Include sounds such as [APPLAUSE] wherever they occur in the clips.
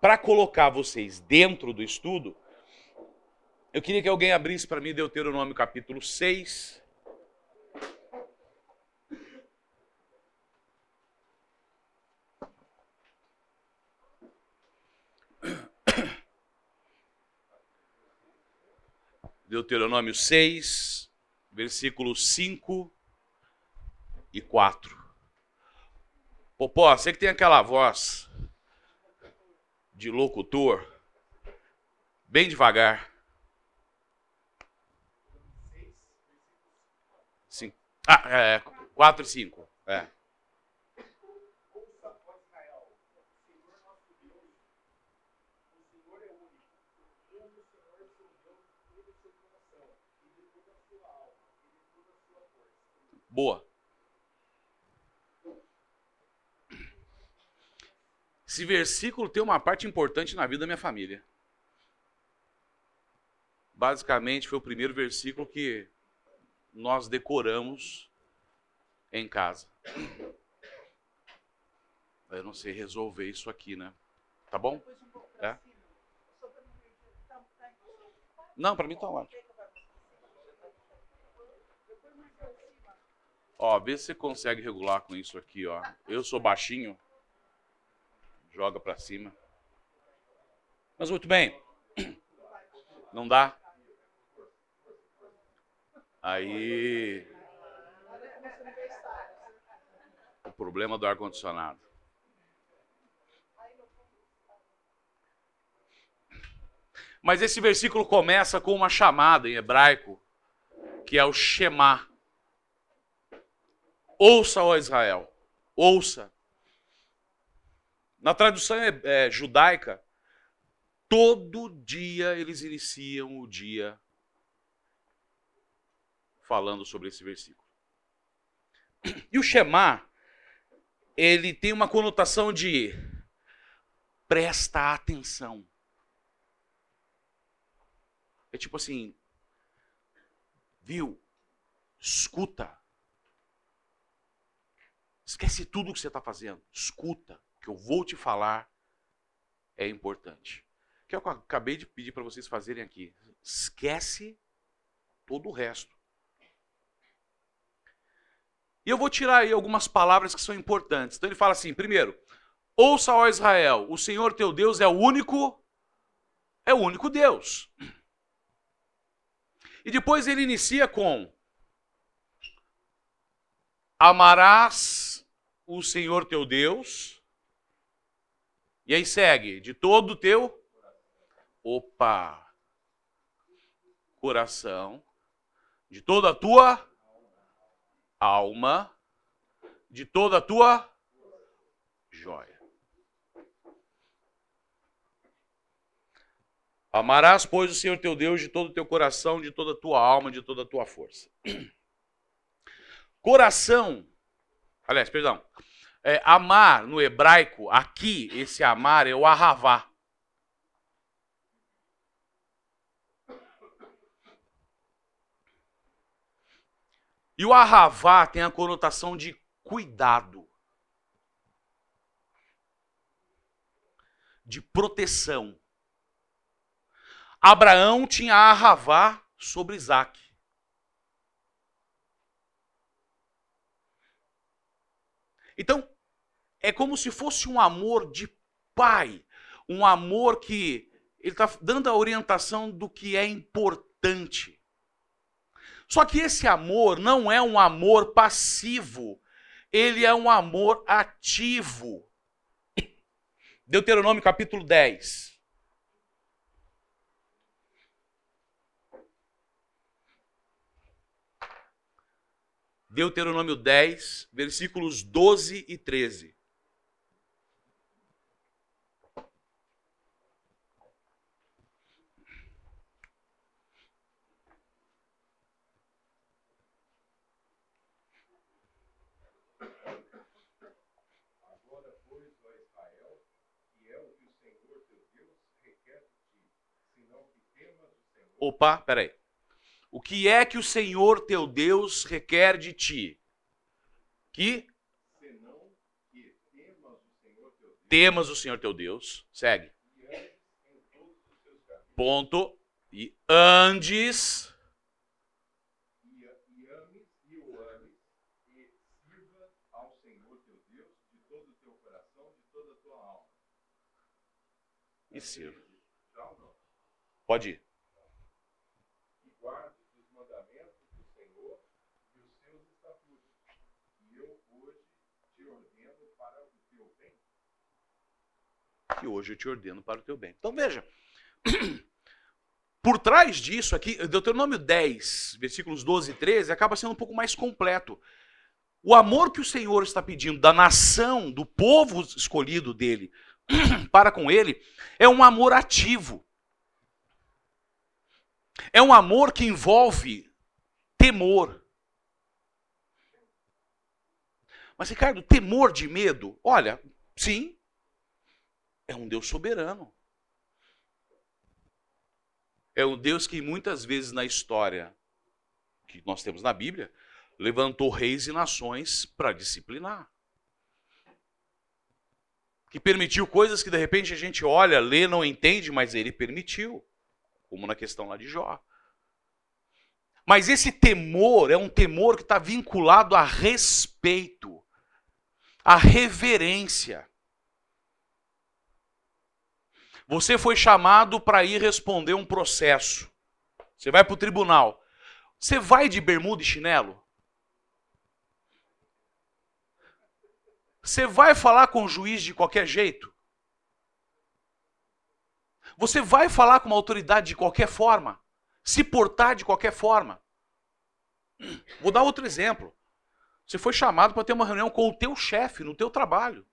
para colocar vocês dentro do estudo, eu queria que alguém abrisse para mim Deuteronômio capítulo 6. Deuteronômio 6, versículos 5 e 4. Popó, você que tem aquela voz de locutor, bem devagar. Cinco. Ah, é, 4 e 5. É. Boa. Esse versículo tem uma parte importante na vida da minha família. Basicamente, foi o primeiro versículo que nós decoramos em casa. Eu não sei resolver isso aqui, né? Tá bom? É? Não, para mim tá ótimo. Ó, vê se você consegue regular com isso aqui, ó. Eu sou baixinho. Joga para cima. Mas muito bem. [CLEARS THROAT] Não dá? Aí. O problema do ar-condicionado. Mas esse versículo começa com uma chamada em hebraico, que é o Shema. Ouça, ó Israel, ouça. Na tradução é, é, judaica, todo dia eles iniciam o dia falando sobre esse versículo. E o Shema, ele tem uma conotação de presta atenção. É tipo assim, viu? Escuta. Esquece tudo o que você está fazendo. Escuta. Que eu vou te falar é importante. Que é o que eu acabei de pedir para vocês fazerem aqui. Esquece todo o resto. E eu vou tirar aí algumas palavras que são importantes. Então ele fala assim: primeiro, ouça, ó Israel, o Senhor teu Deus é o único, é o único Deus. E depois ele inicia com: Amarás o Senhor teu Deus. E aí segue, de todo o teu opa coração, de toda a tua alma, de toda a tua joia. Amarás, pois, o Senhor teu Deus de todo o teu coração, de toda a tua alma, de toda a tua força. [CLEARS THROAT] Coração Aliás, perdão. É, amar no hebraico, aqui, esse amar é o ahavá. E o ahavá tem a conotação de cuidado, de proteção. Abraão tinha ahavá sobre Isaac. Então, é como se fosse um amor de pai, um amor que ele está dando a orientação do que é importante. Só que esse amor não é um amor passivo, ele é um amor ativo. Deuteronômio capítulo 10. Deuteronômio 10, versículos 12 e 13. Opa, peraí. O que é que o Senhor teu Deus requer de ti? Que temas o Senhor teu Deus. Segue. ponto. E andes. E, sirva ao Senhor teu Deus de todo o teu coração, de toda a tua alma. E sirva. Já ou não? Pode ir. E guardes os mandamentos do Senhor e os seus estatutos, que eu hoje te ordeno para o teu bem. Que hoje eu te ordeno para o teu bem. Então veja, [CLEARS THROAT] por trás disso aqui, Deuteronômio 10, versículos 12 e 13, acaba sendo um pouco mais completo. O amor que o Senhor está pedindo da nação, do povo escolhido dele, [CLEARS THROAT] para com ele, é um amor ativo. É um amor que envolve temor. Mas, Ricardo, temor de medo? Olha, sim, é um Deus soberano. É um Deus que muitas vezes na história que nós temos na Bíblia levantou reis e nações para disciplinar. Que permitiu coisas que de repente a gente olha, lê, não entende, mas ele permitiu. Como na questão lá de Jó. Mas esse temor é um temor que está vinculado a respeito, a reverência. Você foi chamado para ir responder um processo. Você vai para o tribunal. Você vai de bermuda e chinelo? Você vai falar com o juiz de qualquer jeito? Você vai falar com uma autoridade de qualquer forma? Se portar de qualquer forma? Vou dar outro exemplo. Você foi chamado para ter uma reunião com o teu chefe no teu trabalho.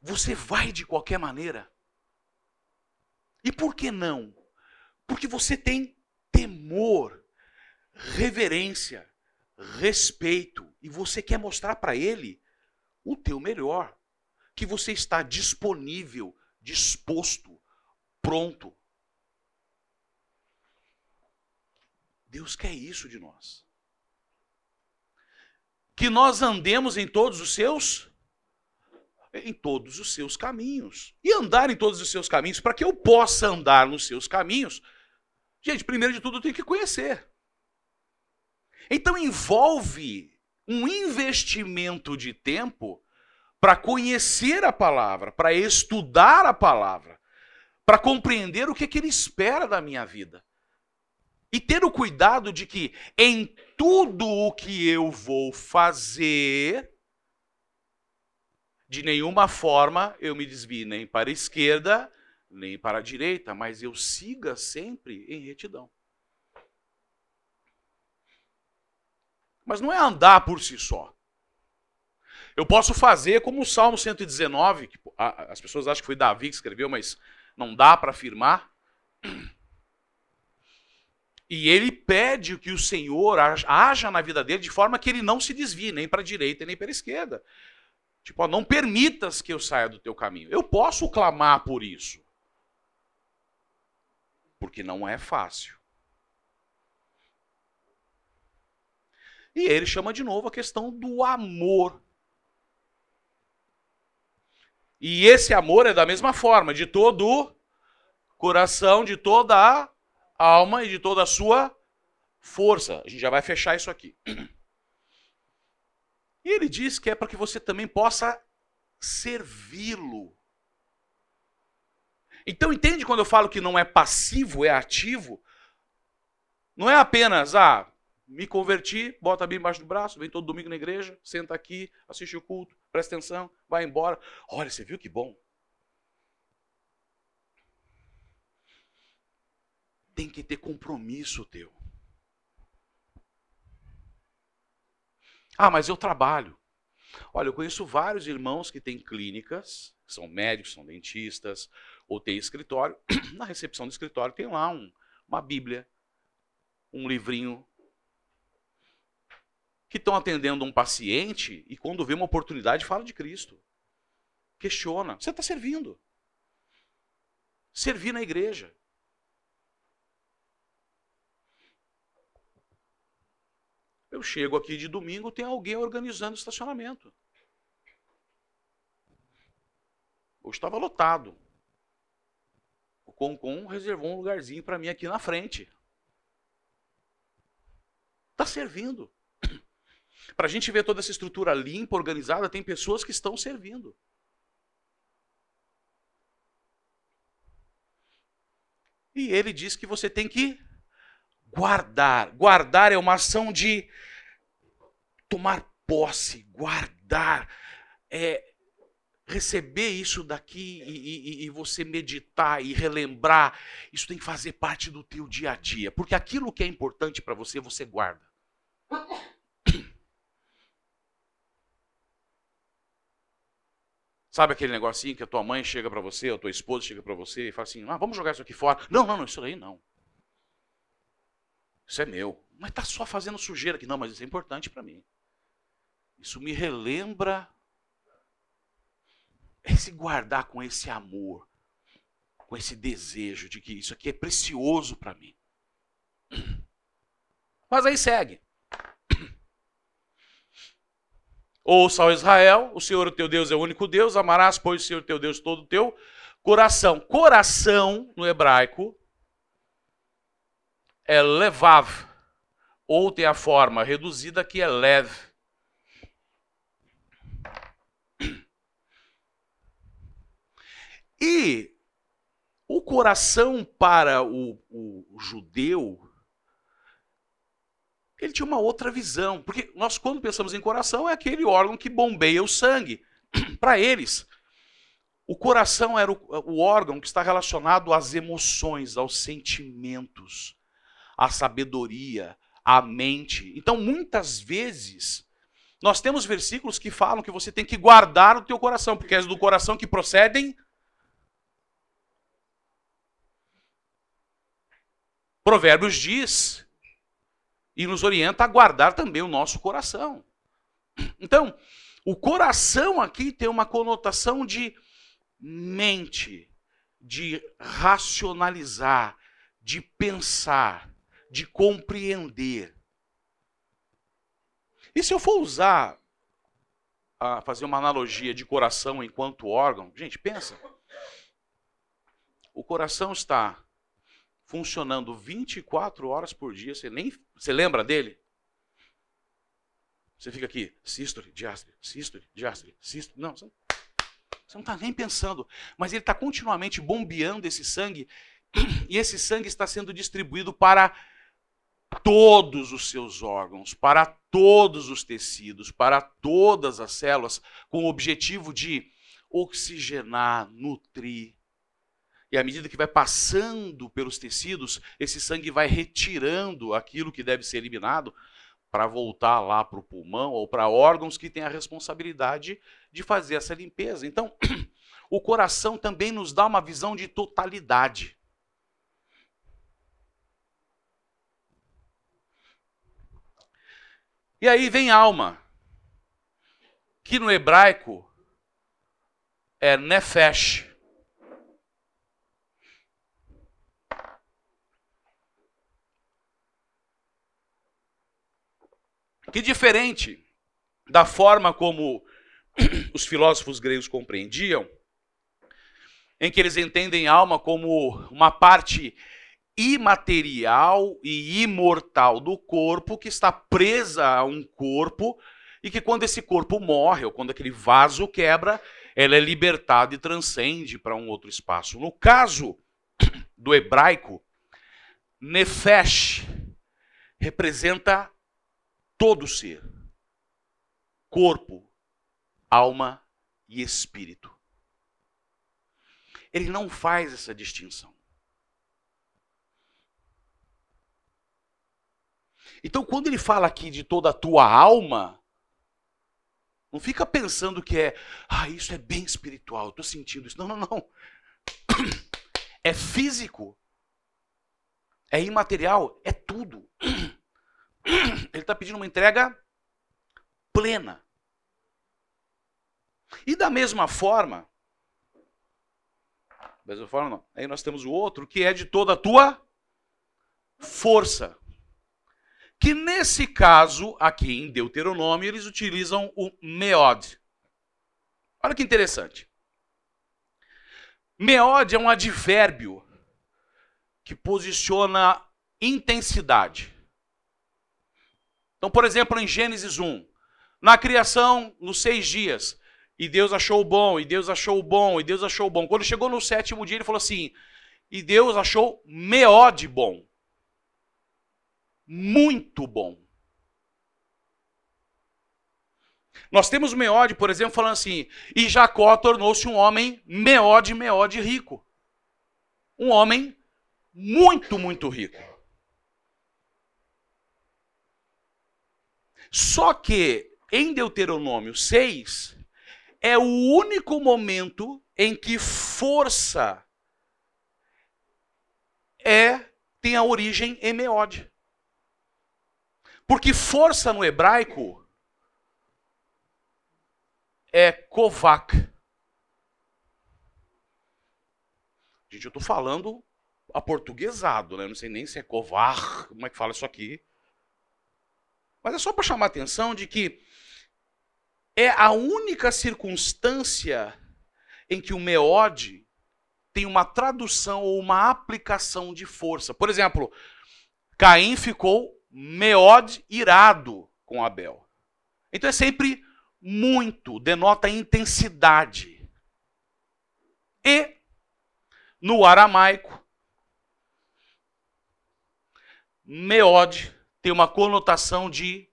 Você vai de qualquer maneira. E por que não? Porque você tem temor, reverência, respeito e você quer mostrar para ele o teu melhor, que você está disponível, disposto, pronto. Deus quer isso de nós. Que nós andemos em todos os seus em todos os seus caminhos. E andar em todos os seus caminhos, para que eu possa andar nos seus caminhos, gente, primeiro de tudo eu tenho que conhecer. Então envolve um investimento de tempo para conhecer a palavra, para estudar a palavra, para compreender o que, é que ele espera da minha vida. E ter o cuidado de que em tudo o que eu vou fazer, de nenhuma forma eu me desvie nem para a esquerda, nem para a direita, mas eu siga sempre em retidão. Mas não é andar por si só. Eu posso fazer como o Salmo 119, que as pessoas acham que foi Davi que escreveu, mas não dá para afirmar. E ele pede que o Senhor haja na vida dele de forma que ele não se desvie nem para a direita nem para a esquerda. Tipo, ó, não permitas que eu saia do teu caminho. Eu posso clamar por isso. Porque não é fácil. E ele chama de novo a questão do amor. E esse amor é da mesma forma, de todo o coração, de toda a alma e de toda a sua força. A gente já vai fechar isso aqui. [CLEARS THROAT] E ele diz que é para que você também possa servi-lo. Então entende quando eu falo que não é passivo, é ativo? Não é apenas, ah, me converti, bota a Bíblia embaixo do braço, vem todo domingo na igreja, senta aqui, assiste o culto, presta atenção, vai embora. Olha, você viu que bom? Tem que ter compromisso teu. Ah, mas eu trabalho. Olha, eu conheço vários irmãos que têm clínicas, são médicos, são dentistas, ou têm escritório. [CLEARS THROAT] Na recepção do escritório tem lá um, uma Bíblia, um livrinho que estão atendendo um paciente e quando vê uma oportunidade fala de Cristo. Questiona. Você está servindo. Servir na igreja. Eu chego aqui de domingo, tem alguém organizando o estacionamento. Hoje estava lotado. Concon reservou um lugarzinho para mim aqui na frente. Está servindo. [CLEARS THROAT] Para a gente ver toda essa estrutura limpa, organizada, tem pessoas que estão servindo. E ele diz que você tem que guardar. Guardar é uma ação de tomar posse, guardar, é receber isso daqui e, e, e, você meditar e relembrar. Isso tem que fazer parte do teu dia a dia, porque aquilo que é importante para você, você guarda. [COUGHS] Sabe aquele negocinho que a tua mãe chega para você, ou a tua esposa chega para você e fala assim: ah, vamos jogar isso aqui fora. Não, não, não, isso aí não. Isso é meu. Mas está só fazendo sujeira aqui. Não, mas isso é importante para mim. Isso me relembra esse guardar com esse amor, com esse desejo de que isso aqui é precioso para mim. Mas aí segue. Ouça ao Israel, o Senhor o teu Deus é o único Deus, amarás, pois, o Senhor teu Deus todo o teu coração. Coração, no hebraico, é levav, ou tem a forma reduzida que é lev. E o coração para o, o judeu ele tinha uma outra visão. Porque nós, quando pensamos em coração, é aquele órgão que bombeia o sangue. [CLEARS THROAT] Para eles, o coração era o, o, órgão que está relacionado às emoções, aos sentimentos, à sabedoria, à mente. Então, muitas vezes, nós temos versículos que falam que você tem que guardar o teu coração, porque é do coração que procedem. Provérbios diz e nos orienta a guardar também o nosso coração. Então, o coração aqui tem uma conotação de mente, de racionalizar, de pensar, de compreender. E se eu for usar, a fazer uma analogia de coração enquanto órgão, gente, pensa. O coração está funcionando 24 horas por dia, você nem você lembra dele? Você fica aqui, sístole, diástole, sístole, diástole, sístole. Não, você não está nem pensando. Mas ele está continuamente bombeando esse sangue, [CLEARS THROAT] e esse sangue está sendo distribuído para todos os seus órgãos, para todos os tecidos, para todas as células, com o objetivo de oxigenar, nutrir, e à medida que vai passando pelos tecidos, esse sangue vai retirando aquilo que deve ser eliminado para voltar lá para o pulmão ou para órgãos que têm a responsabilidade de fazer essa limpeza. Então, [CLEARS THROAT] o coração também nos dá uma visão de totalidade. E aí vem alma, que no hebraico é nefesh. que diferente da forma como [CLEARS THROAT] os filósofos gregos compreendiam, em que eles entendem alma como uma parte imaterial e imortal do corpo que está presa a um corpo e que quando esse corpo morre ou quando aquele vaso quebra, ela é libertada e transcende para um outro espaço. No caso [CLEARS THROAT] do hebraico, nefesh representa todo ser, corpo, alma e espírito. Ele não faz essa distinção. Então, quando ele fala aqui de toda a tua alma, não fica pensando que é, ah, isso é bem espiritual, estou sentindo isso. Não, não, não. [COUGHS] É físico, é imaterial, é tudo. [COUGHS] Ele está pedindo uma entrega plena. E da mesma forma, da mesma forma não. Aí nós temos o outro que é de toda a tua força. Que nesse caso, aqui em Deuteronômio, eles utilizam o meod. Olha que interessante. Meod é um advérbio que posiciona intensidade. Então, por exemplo, em Gênesis 1, na criação, nos seis dias, e Deus achou bom, e Deus achou bom, e Deus achou bom. Quando chegou no sétimo dia, ele falou assim: e Deus achou meó de bom. Muito bom. Nós temos Meode, por exemplo, falando assim: e Jacó tornou-se um homem Meode, Meode rico. Um homem muito, muito rico. Só que em Deuteronômio 6 é o único momento em que força é tem a origem em Meode. Porque força no hebraico é Kovac. Gente, eu estou falando aportuguesado, né? Não sei nem se é Kovar, como é que fala isso aqui. Mas é só para chamar a atenção de que é a única circunstância em que o meode tem uma tradução ou uma aplicação de força. Por exemplo, Caim ficou meode irado com Abel. Então é sempre muito, denota intensidade. E no aramaico, meode tem uma conotação de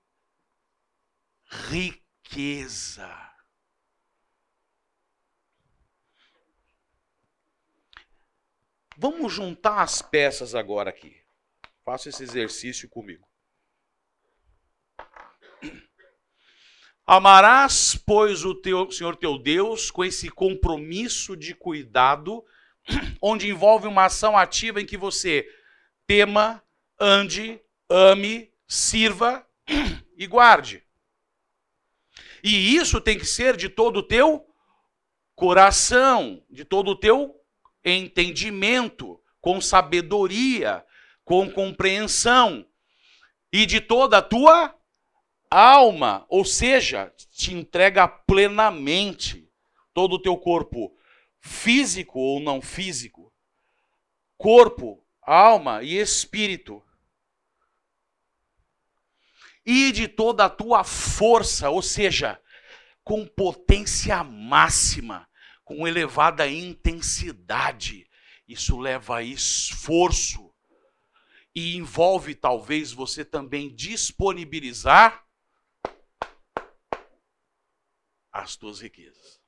riqueza. Vamos juntar as peças agora aqui. Faça esse exercício comigo. Amarás, pois, o teu, Senhor teu Deus com esse compromisso de cuidado, [CLEARS THROAT] onde envolve uma ação ativa em que você tema, ande, ame, sirva [CLEARS THROAT] e guarde. E isso tem que ser de todo o teu coração, de todo o teu entendimento, com sabedoria, com compreensão e de toda a tua alma, ou seja, te entrega plenamente todo o teu corpo, físico ou não físico, corpo, alma e espírito. E de toda a tua força, ou seja, com potência máxima, com elevada intensidade. Isso leva a esforço e envolve talvez você também disponibilizar as tuas riquezas.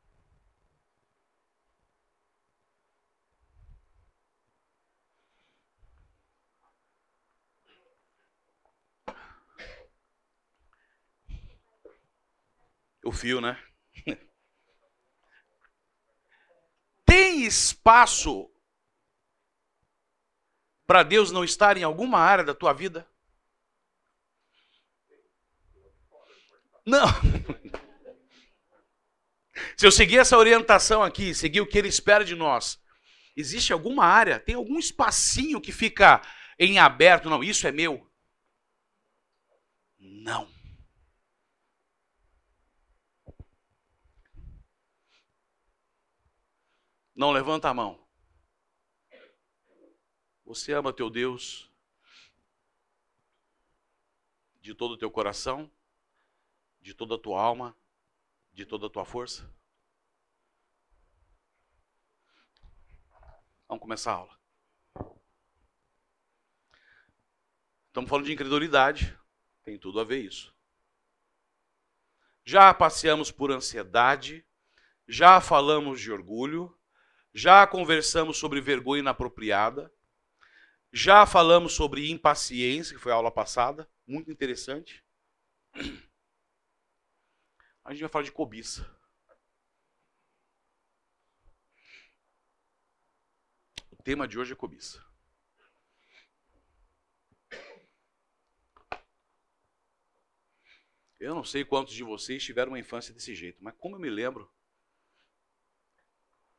O fio, né? [LAUGHS] Tem espaço para Deus não estar em alguma área da tua vida? Não. Se eu seguir essa orientação aqui, seguir o que ele espera de nós, existe alguma área, tem algum espacinho que fica em aberto? Não, isso é meu. Não. Não levanta a mão. Você ama teu Deus de todo o teu coração, de toda a tua alma, de toda a tua força? Vamos começar a aula. Estamos falando de incredulidade, tem tudo a ver isso. Já passeamos por ansiedade, já falamos de orgulho, já conversamos sobre vergonha inapropriada, já falamos sobre impaciência, que foi a aula passada, muito interessante. [CLEARS THROAT] A gente vai falar de cobiça. O tema de hoje é cobiça. Eu não sei quantos de vocês tiveram uma infância desse jeito, mas como eu me lembro,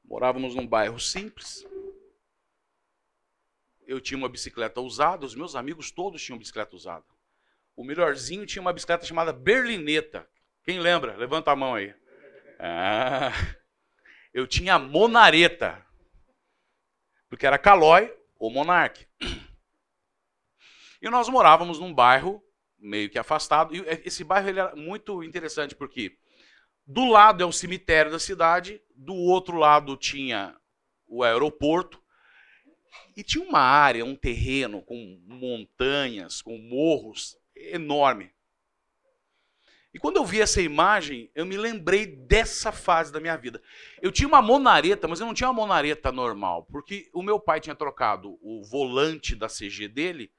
morávamos num bairro simples, eu tinha uma bicicleta usada, os meus amigos todos tinham bicicleta usada. O melhorzinho tinha uma bicicleta chamada Berlineta. Quem lembra? Levanta a mão aí. Ah, eu tinha a Monareta. Porque era calói, o Monarque. E nós morávamos num bairro meio que afastado. E esse bairro ele era muito interessante porque do lado é o cemitério da cidade, do outro lado tinha o aeroporto e tinha uma área, um terreno com montanhas, com morros enorme. E quando eu vi essa imagem, eu me lembrei dessa fase da minha vida. Eu tinha uma monareta, mas eu não tinha uma monareta normal, porque o meu pai tinha trocado o volante da CG dele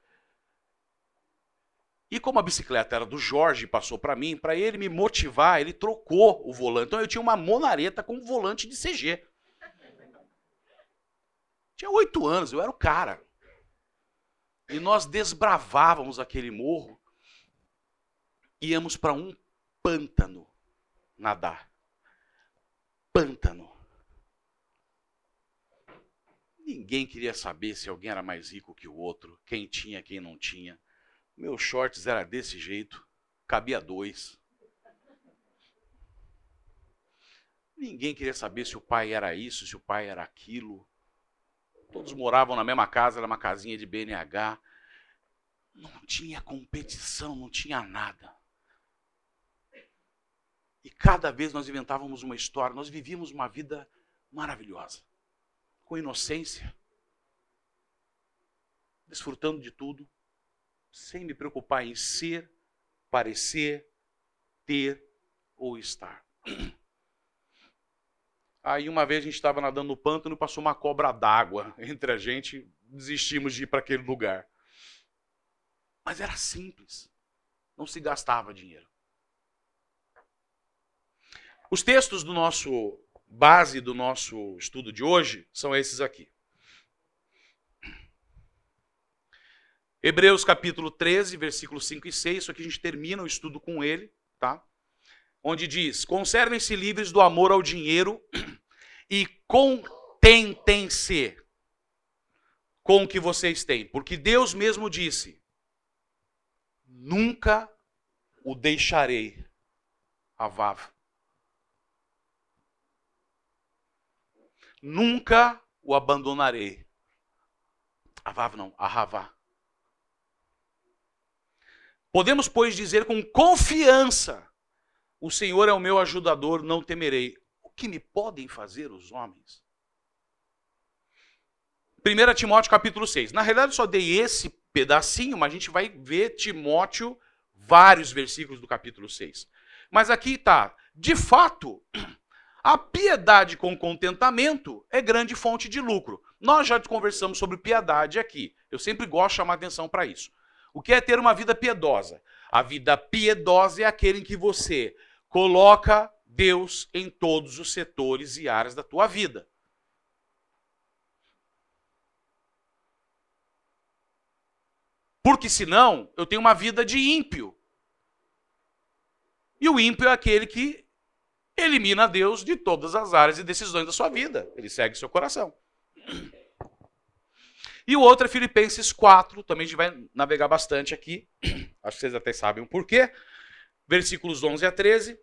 e como a bicicleta era do Jorge, passou para mim, para ele me motivar, ele trocou o volante. Então eu tinha uma monareta com volante de CG. Tinha oito anos, eu era o cara. E nós desbravávamos aquele morro, íamos para um pântano nadar. Pântano. Ninguém queria saber se alguém era mais rico que o outro, quem tinha, quem não tinha. Meus shorts era desse jeito, cabia dois. Ninguém queria saber se o pai era isso, se o pai era aquilo. Todos moravam na mesma casa, era uma casinha de BNH. Não tinha competição, não tinha nada. E cada vez nós inventávamos uma história, nós vivíamos uma vida maravilhosa, com inocência, desfrutando de tudo sem me preocupar em ser, parecer, ter ou estar. [CLEARS THROAT] Aí uma vez a gente estava nadando no pântano e passou uma cobra d'água [LAUGHS] entre a gente, desistimos de ir para aquele lugar. Mas era simples, não se gastava dinheiro. Os textos do nosso base do nosso estudo de hoje são esses aqui. Hebreus capítulo 13, versículos 5 e 6, isso aqui a gente termina o estudo com ele, tá? Onde diz: Conservem-se livres do amor ao dinheiro e contentem-se com o que vocês têm, porque Deus mesmo disse: Nunca o deixarei a Vav. Nunca o abandonarei. A Vav não, a Ravá. Podemos, pois, dizer com confiança: O Senhor é o meu ajudador, não temerei. O que me podem fazer os homens? 1 Timóteo capítulo 6. Na realidade, só dei esse pedacinho, mas a gente vai ver Timóteo, vários versículos do capítulo 6. Mas aqui está, de fato, a piedade com contentamento é grande fonte de lucro. Nós já conversamos sobre piedade aqui. Eu sempre gosto de chamar atenção para isso. O que é ter uma vida piedosa? A vida piedosa é aquele em que você coloca Deus em todos os setores e áreas da tua vida. Porque senão eu tenho uma vida de ímpio. E o ímpio é aquele que elimina Deus de todas as áreas e decisões da sua vida. Ele segue seu coração. E o outro é Filipenses 4, também a gente vai navegar bastante aqui. Acho que vocês até sabem o porquê. Versículos 11 a 13.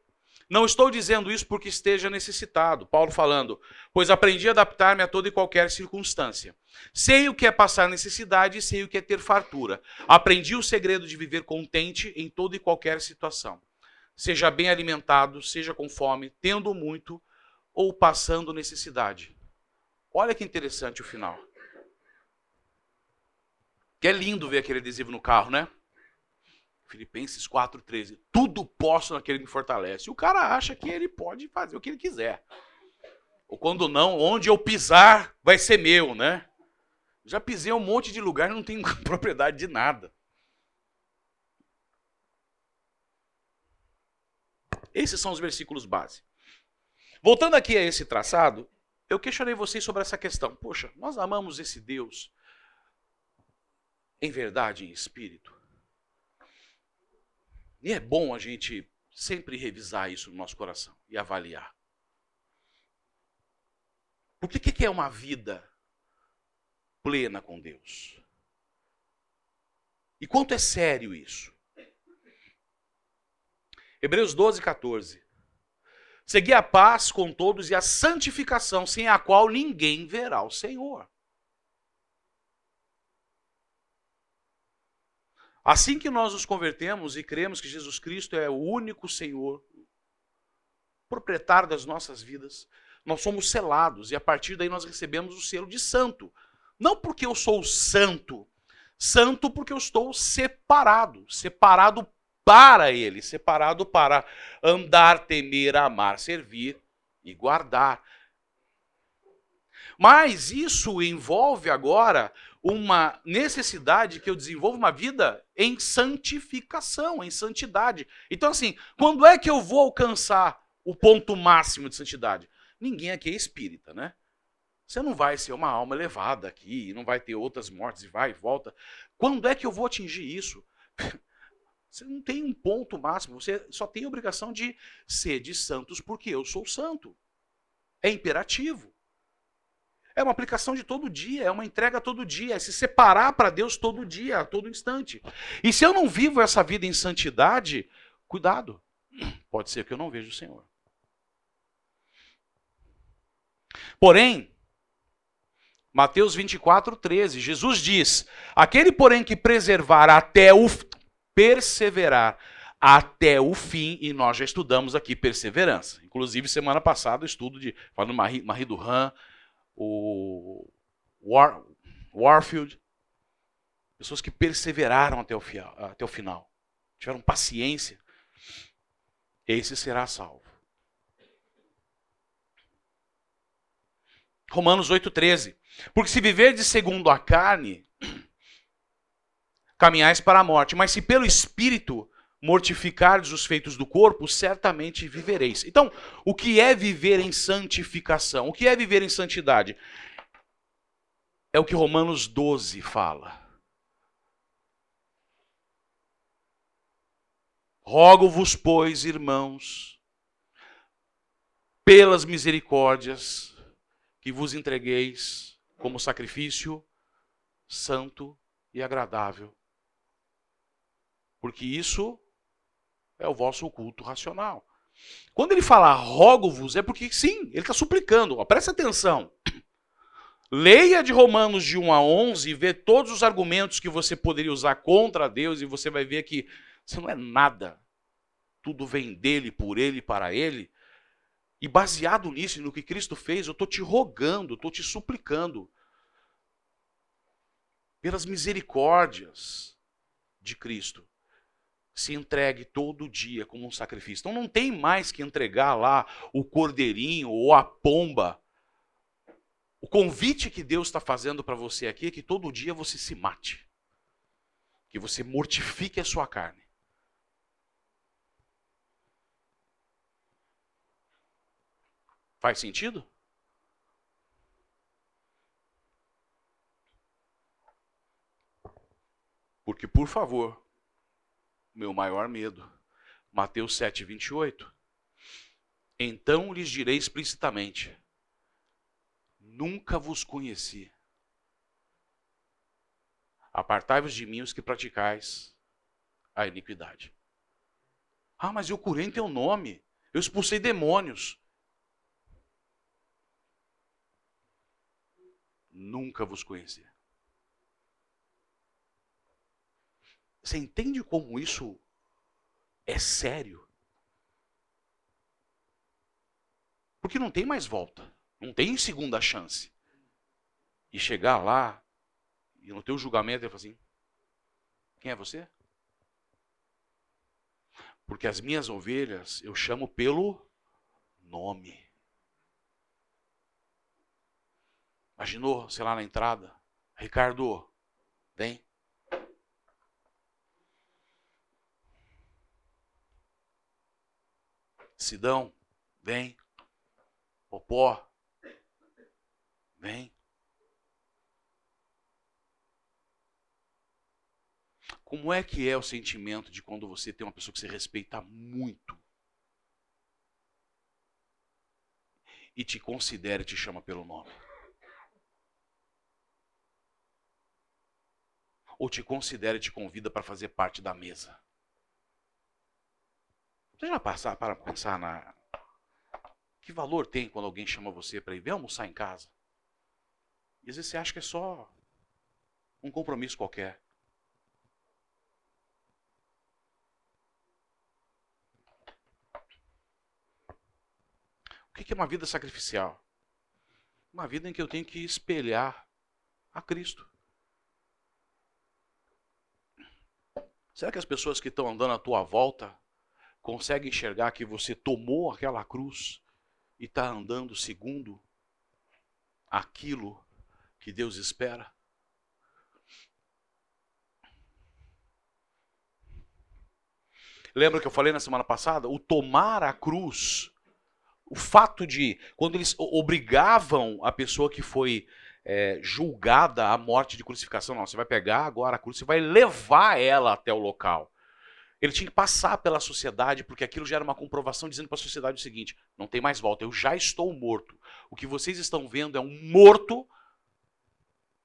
Não estou dizendo isso porque esteja necessitado. Paulo falando, pois aprendi a adaptar-me a toda e qualquer circunstância. Sei o que é passar necessidade e sei o que é ter fartura. Aprendi o segredo de viver contente em toda e qualquer situação. Seja bem alimentado, seja com fome, tendo muito ou passando necessidade. Olha que interessante o final. Que é lindo ver aquele adesivo no carro, né? Filipenses 4,13. Tudo posso naquele que me fortalece. E o cara acha que ele pode fazer o que ele quiser. Ou quando não, onde eu pisar vai ser meu, né? Já pisei um monte de lugar e não tenho [LAUGHS] propriedade de nada. Esses são os versículos base. Voltando aqui a esse traçado, eu questionei vocês sobre essa questão. Poxa, nós amamos esse Deus em verdade em espírito. E é bom a gente sempre revisar isso no nosso coração e avaliar. O que é uma vida plena com Deus? E quanto é sério isso? Hebreus 12, 14. Segui a paz com todos e a santificação, sem a qual ninguém verá o Senhor. Assim que nós nos convertemos e cremos que Jesus Cristo é o único Senhor, proprietário das nossas vidas, nós somos selados e a partir daí nós recebemos o selo de santo. Não porque eu sou santo, santo porque eu estou separado, separado para ele, separado para andar, temer, amar, servir e guardar. Mas isso envolve agora uma necessidade que eu desenvolva uma vida em santificação, em santidade. Então, assim, quando é que eu vou alcançar o ponto máximo de santidade? Ninguém aqui é espírita, né? Você não vai ser uma alma elevada aqui, não vai ter outras mortes e vai e volta. Quando é que eu vou atingir isso? [LAUGHS] Você não tem um ponto máximo, você só tem a obrigação de ser de santos porque eu sou santo. É imperativo. É uma aplicação de todo dia, é uma entrega todo dia, é se separar para Deus todo dia, a todo instante. E se eu não vivo essa vida em santidade, cuidado, pode ser que eu não veja o Senhor. Porém, Mateus 24, 13, Jesus diz: Aquele, porém, que preservar até o perseverar até o fim, e nós já estudamos aqui perseverança. Inclusive, semana passada, estudo de falando Marie, Marie Duran, o War, Warfield, pessoas que perseveraram até o, até o final, tiveram paciência, esse será salvo. Romanos 8,13. Porque se viverdes segundo a carne, caminhais para a morte, mas se pelo Espírito mortificardes os feitos do corpo, certamente vivereis. Então, o que é viver em santificação? O que é viver em santidade? É o que Romanos 12 fala. Rogo-vos, pois, irmãos, pelas misericórdias, que vos entregueis como sacrifício santo e agradável. Porque isso é o vosso culto racional. Quando ele fala rogo-vos, é porque sim, ele está suplicando. Ó, presta atenção. Leia de Romanos de 1 a 11 e vê todos os argumentos que você poderia usar contra Deus e você vai ver que você não é nada. Tudo vem dele, por ele, para ele. E baseado nisso, no que Cristo fez, eu estou te rogando, estou te suplicando, pelas misericórdias de Cristo, se entregue todo dia como um sacrifício. Então não tem mais que entregar lá o cordeirinho ou a pomba. O convite que Deus está fazendo para você aqui é que todo dia você se mate, que você mortifique a sua carne. Faz sentido? Porque, por favor, meu maior medo. Mateus 7, 28. Então lhes direi explicitamente: Nunca vos conheci. Apartai-vos de mim os que praticais a iniquidade. Ah, mas eu curei em teu nome. Eu expulsei demônios. Nunca vos conheci. Você entende como isso é sério? Porque não tem mais volta. Não tem segunda chance. E chegar lá e no teu julgamento ele fala assim: Quem é você? Porque as minhas ovelhas eu chamo pelo nome. Imaginou, sei lá, na entrada, Ricardo, vem. Sidão, vem. Popó, vem. Como é que é o sentimento de quando você tem uma pessoa que você respeita muito e te considera e te chama pelo nome? Ou te considera e te convida para fazer parte da mesa? Você já passar para pensar na. Que valor tem quando alguém chama você para ir ver almoçar em casa? E às vezes você acha que é só um compromisso qualquer. O que é uma vida sacrificial? Uma vida em que eu tenho que espelhar a Cristo. Será que as pessoas que estão andando à tua volta conseguem enxergar que você tomou aquela cruz e está andando segundo aquilo que Deus espera? Lembra que eu falei na semana passada? O tomar a cruz, o fato de, quando eles obrigavam a pessoa que foi é, julgada à morte de crucificação, não, você vai pegar agora a cruz, você vai levar ela até o local. Ele tinha que passar pela sociedade, porque aquilo já era uma comprovação dizendo para a sociedade o seguinte: não tem mais volta, eu já estou morto. O que vocês estão vendo é um morto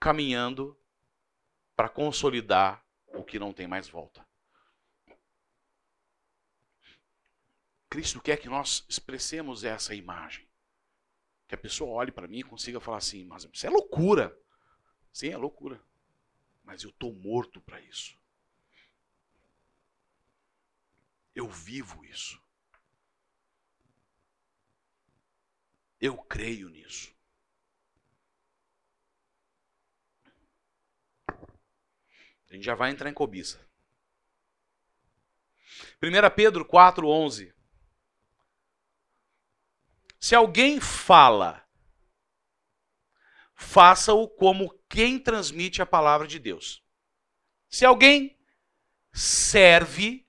caminhando para consolidar o que não tem mais volta. Cristo quer que nós expressemos essa imagem. Que a pessoa olhe para mim e consiga falar assim, mas isso é loucura. Sim, é loucura. Mas eu estou morto para isso. Eu vivo isso. Eu creio nisso. A gente já vai entrar em cobiça. 1 Pedro 4, 11. Se alguém fala, faça-o como quem transmite a palavra de Deus. Se alguém serve,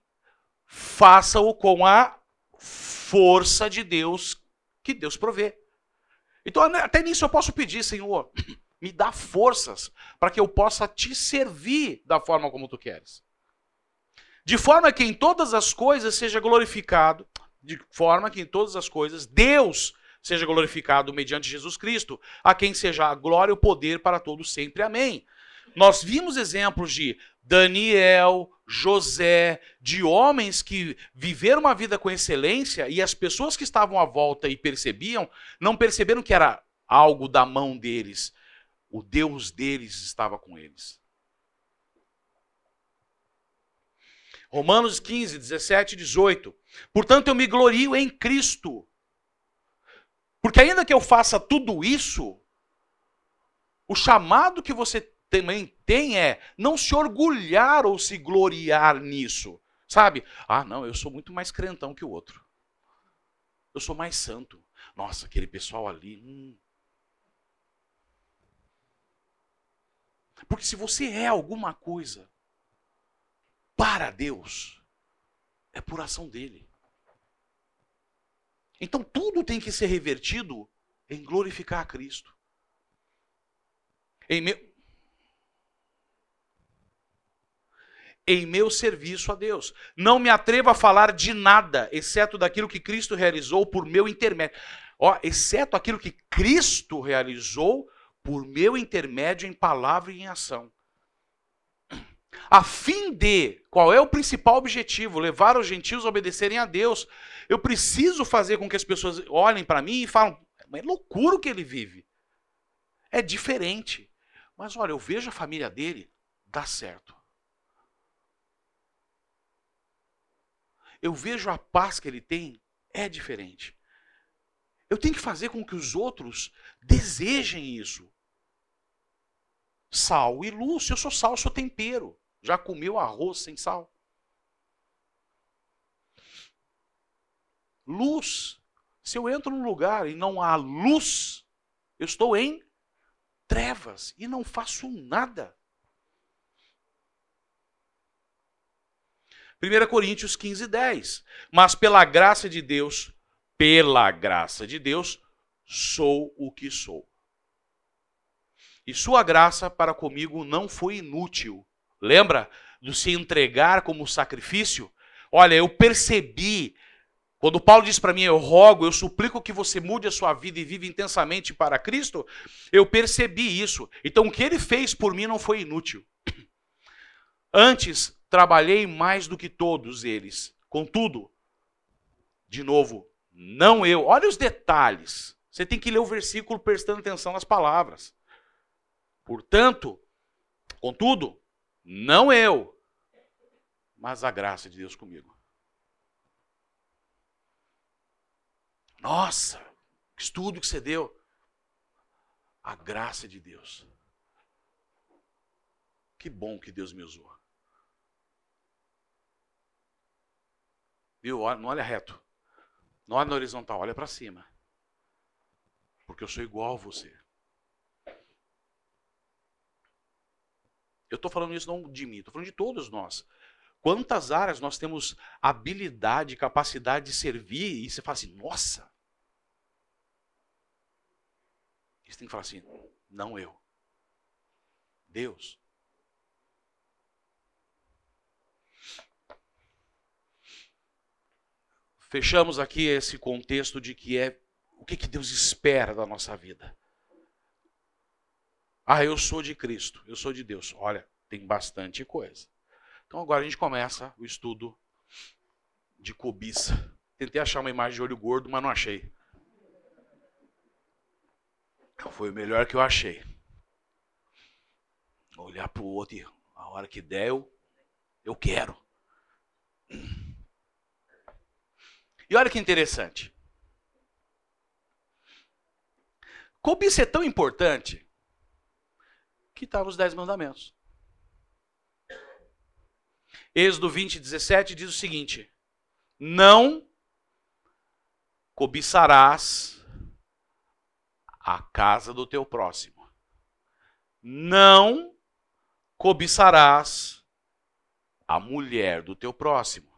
faça-o com a força de Deus que Deus provê. Então, até nisso eu posso pedir, Senhor, [CLEARS THROAT] me dá forças para que eu possa te servir da forma como tu queres. De forma que em todas as coisas seja glorificado de forma que em todas as coisas Deus seja glorificado mediante Jesus Cristo, a quem seja a glória e o poder para todos sempre. Amém. Nós vimos exemplos de Daniel, José, de homens que viveram uma vida com excelência e as pessoas que estavam à volta e percebiam, não perceberam que era algo da mão deles. O Deus deles estava com eles. Romanos 15, 17 e 18. Portanto, eu me glorio em Cristo. Porque ainda que eu faça tudo isso, o chamado que você também tem é não se orgulhar ou se gloriar nisso. Sabe? Ah, não, eu sou muito mais crentão que o outro. Eu sou mais santo. Nossa, aquele pessoal ali. Hum. Porque se você é alguma coisa para Deus, é por ação dele. Então tudo tem que ser revertido em glorificar a Cristo. Em meu, em meu serviço a Deus. Não me atrevo a falar de nada, exceto daquilo que Cristo realizou por meu intermédio. Ó, exceto aquilo que Cristo realizou por meu intermédio em palavra e em ação a fim de, qual é o principal objetivo? Levar os gentios a obedecerem a Deus. Eu preciso fazer com que as pessoas olhem para mim e falem, é loucura o que ele vive. É diferente. Mas olha, eu vejo a família dele, dá certo. Eu vejo a paz que ele tem, é diferente. Eu tenho que fazer com que os outros desejem isso. Sal e luz. Se eu sou sal, eu sou tempero. Já comeu arroz sem sal? Luz. Se eu entro num lugar e não há luz, eu estou em trevas e não faço nada. 1 Coríntios 15, 10. Mas pela graça de Deus, pela graça de Deus, sou o que sou. E sua graça para comigo não foi inútil, Lembra do se entregar como sacrifício? Olha, eu percebi quando Paulo diz para mim, eu rogo, eu suplico que você mude a sua vida e viva intensamente para Cristo, eu percebi isso. Então o que ele fez por mim não foi inútil. Antes, trabalhei mais do que todos eles. Contudo, de novo, não eu. Olha os detalhes. Você tem que ler o versículo prestando atenção nas palavras. Portanto, contudo, não eu, mas a graça de Deus comigo. Nossa, estudo que você deu. A graça de Deus. Que bom que Deus me usou. Viu? Não olha reto. Não olha na horizontal, olha para cima. Porque eu sou igual a você. Eu estou falando isso não de mim, estou falando de todos nós. Quantas áreas nós temos habilidade, capacidade de servir e você fala assim, nossa. Você tem que falar assim, não eu. Deus. Fechamos aqui esse contexto de que é o que, que Deus espera da nossa vida. Ah, eu sou de Cristo, eu sou de Deus. Olha, tem bastante coisa. Então agora a gente começa o estudo de cobiça. Tentei achar uma imagem de olho gordo, mas não achei. Foi o melhor que eu achei. Olhar para o outro e a hora que der, eu, eu quero. E olha que interessante. Cobiça é tão importante que está nos Dez Mandamentos. Êxodo 20, 17 diz o seguinte: Não cobiçarás a casa do teu próximo. Não cobiçarás a mulher do teu próximo,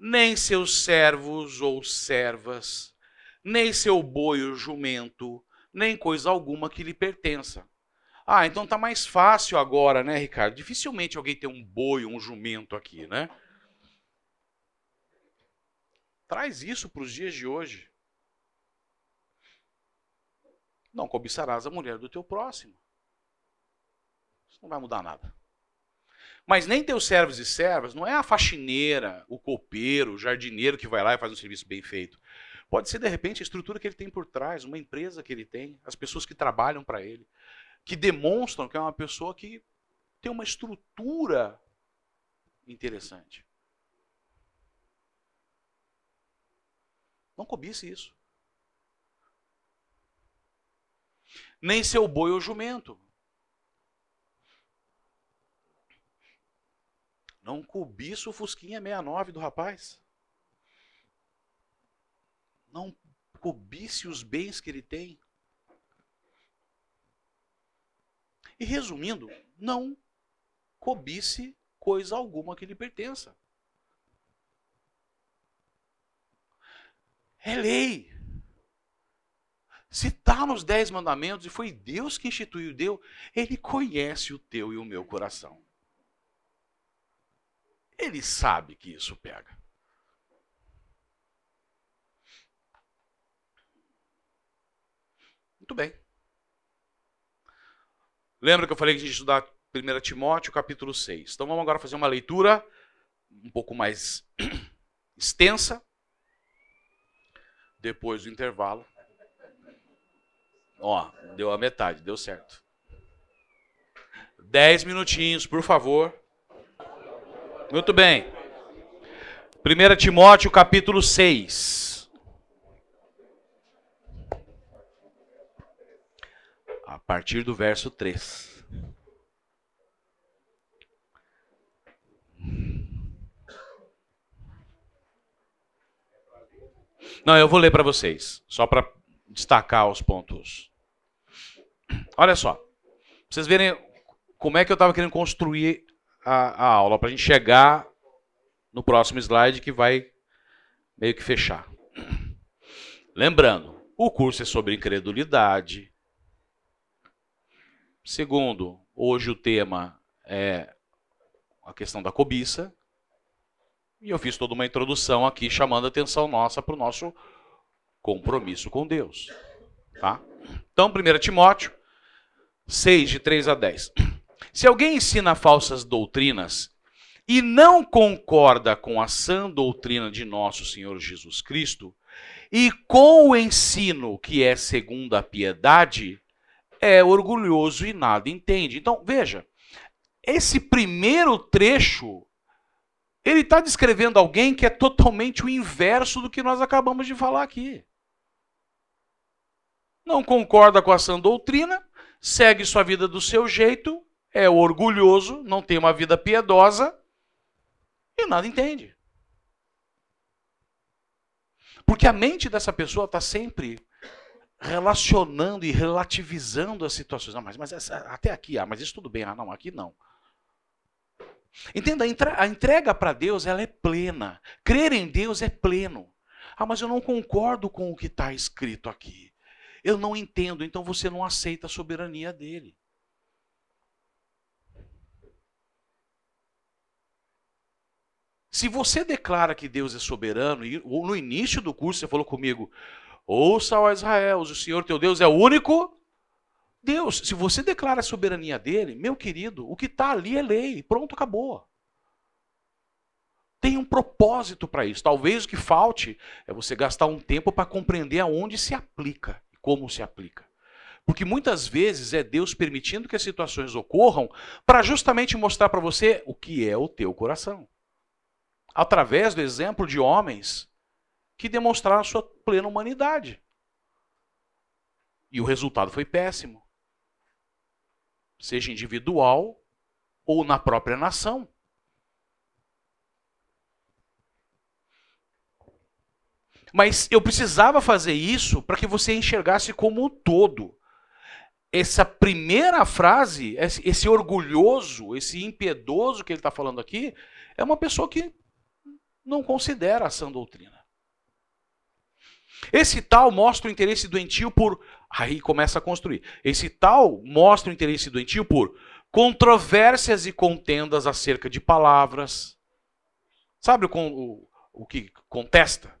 nem seus servos ou servas, nem seu boi ou jumento, nem coisa alguma que lhe pertença. Ah, então tá mais fácil agora, né, Ricardo? Dificilmente alguém tem um boi ou um jumento aqui, né? Traz isso para os dias de hoje. Não cobiçarás a mulher do teu próximo. Isso não vai mudar nada. Mas nem teus servos e servas, não é a faxineira, o copeiro, o jardineiro que vai lá e faz um serviço bem feito. Pode ser, de repente, a estrutura que ele tem por trás, uma empresa que ele tem, as pessoas que trabalham para ele que demonstram que é uma pessoa que tem uma estrutura interessante. Não cobice isso. Nem seu boi ou jumento. Não cobiça o Fusquinha 69 do rapaz. Não cobice os bens que ele tem. E resumindo, não cobice coisa alguma que lhe pertença. É lei. Se está nos dez mandamentos e foi Deus que instituiu Deus, Ele conhece o teu e o meu coração. Ele sabe que isso pega. Muito bem. Lembra que eu falei que a gente estudar 1 Timóteo, capítulo 6. Então vamos agora fazer uma leitura um pouco mais [CLEARS THROAT] extensa. Depois do intervalo. Ó, deu a metade, deu certo. Dez minutinhos, por favor. Muito bem. 1 Timóteo, capítulo 6. partir do verso 3. Não, eu vou ler para vocês, só para destacar os pontos. Olha só, vocês verem como é que eu estava querendo construir a, a aula, para a gente chegar no próximo slide que vai meio que fechar. Lembrando, o curso é sobre incredulidade, Segundo, hoje o tema é a questão da cobiça. E eu fiz toda uma introdução aqui chamando a atenção nossa para o nosso compromisso com Deus. Tá? Então, 1 Timóteo 6, de 3 a 10. Se alguém ensina falsas doutrinas e não concorda com a sã doutrina de nosso Senhor Jesus Cristo, e com o ensino que é segundo a piedade, é orgulhoso e nada entende. Então, veja, esse primeiro trecho, ele está descrevendo alguém que é totalmente o inverso do que nós acabamos de falar aqui. não concorda com a sã doutrina, segue sua vida do seu jeito, é orgulhoso, não tem uma vida piedosa e nada entende. Porque a mente dessa pessoa está sempre relacionando e relativizando as situações. Não, mas, mas essa, até aqui, ah, mas isso tudo bem. Ah, não, aqui não. Entenda, a entrega para Deus ela é plena. Crer em Deus é pleno. Ah, mas eu não concordo com o que está escrito aqui. Eu não entendo, então você não aceita a soberania dele. Se você declara que Deus é soberano, e no início do curso você falou comigo, ouça ó Israel, o Senhor teu Deus é o único Deus. Se você declara a soberania dele, meu querido, o que está ali é lei, pronto, acabou. Tem um propósito para isso. Talvez o que falte é você gastar um tempo para compreender aonde se aplica e como se aplica. Porque muitas vezes é Deus permitindo que as situações ocorram para justamente mostrar para você o que é o teu coração através do exemplo de homens que demonstraram sua plena humanidade. E o resultado foi péssimo. Seja individual ou na própria nação. Mas eu precisava fazer isso para que você enxergasse como um todo. Essa primeira frase, esse orgulhoso, esse impiedoso que ele está falando aqui, é uma pessoa que não considera a sã doutrina. Esse tal mostra o interesse doentio por. Aí começa a construir. Esse tal mostra o interesse doentio por controvérsias e contendas acerca de palavras. Sabe o, o, o que contesta?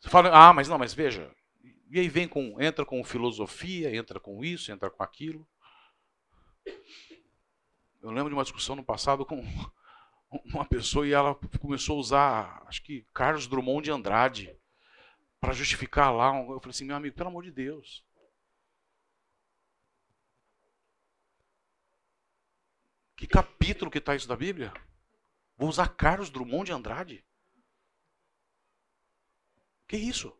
Você fala, ah, mas não, mas veja. E aí vem com. Entra com filosofia, entra com isso, entra com aquilo. Eu lembro de uma discussão no passado com uma pessoa e ela começou a usar, acho que Carlos Drummond de Andrade, para justificar lá. Eu falei assim, meu amigo, pelo amor de Deus. Que capítulo que está isso da Bíblia? Vou usar Carlos Drummond de Andrade? Que isso?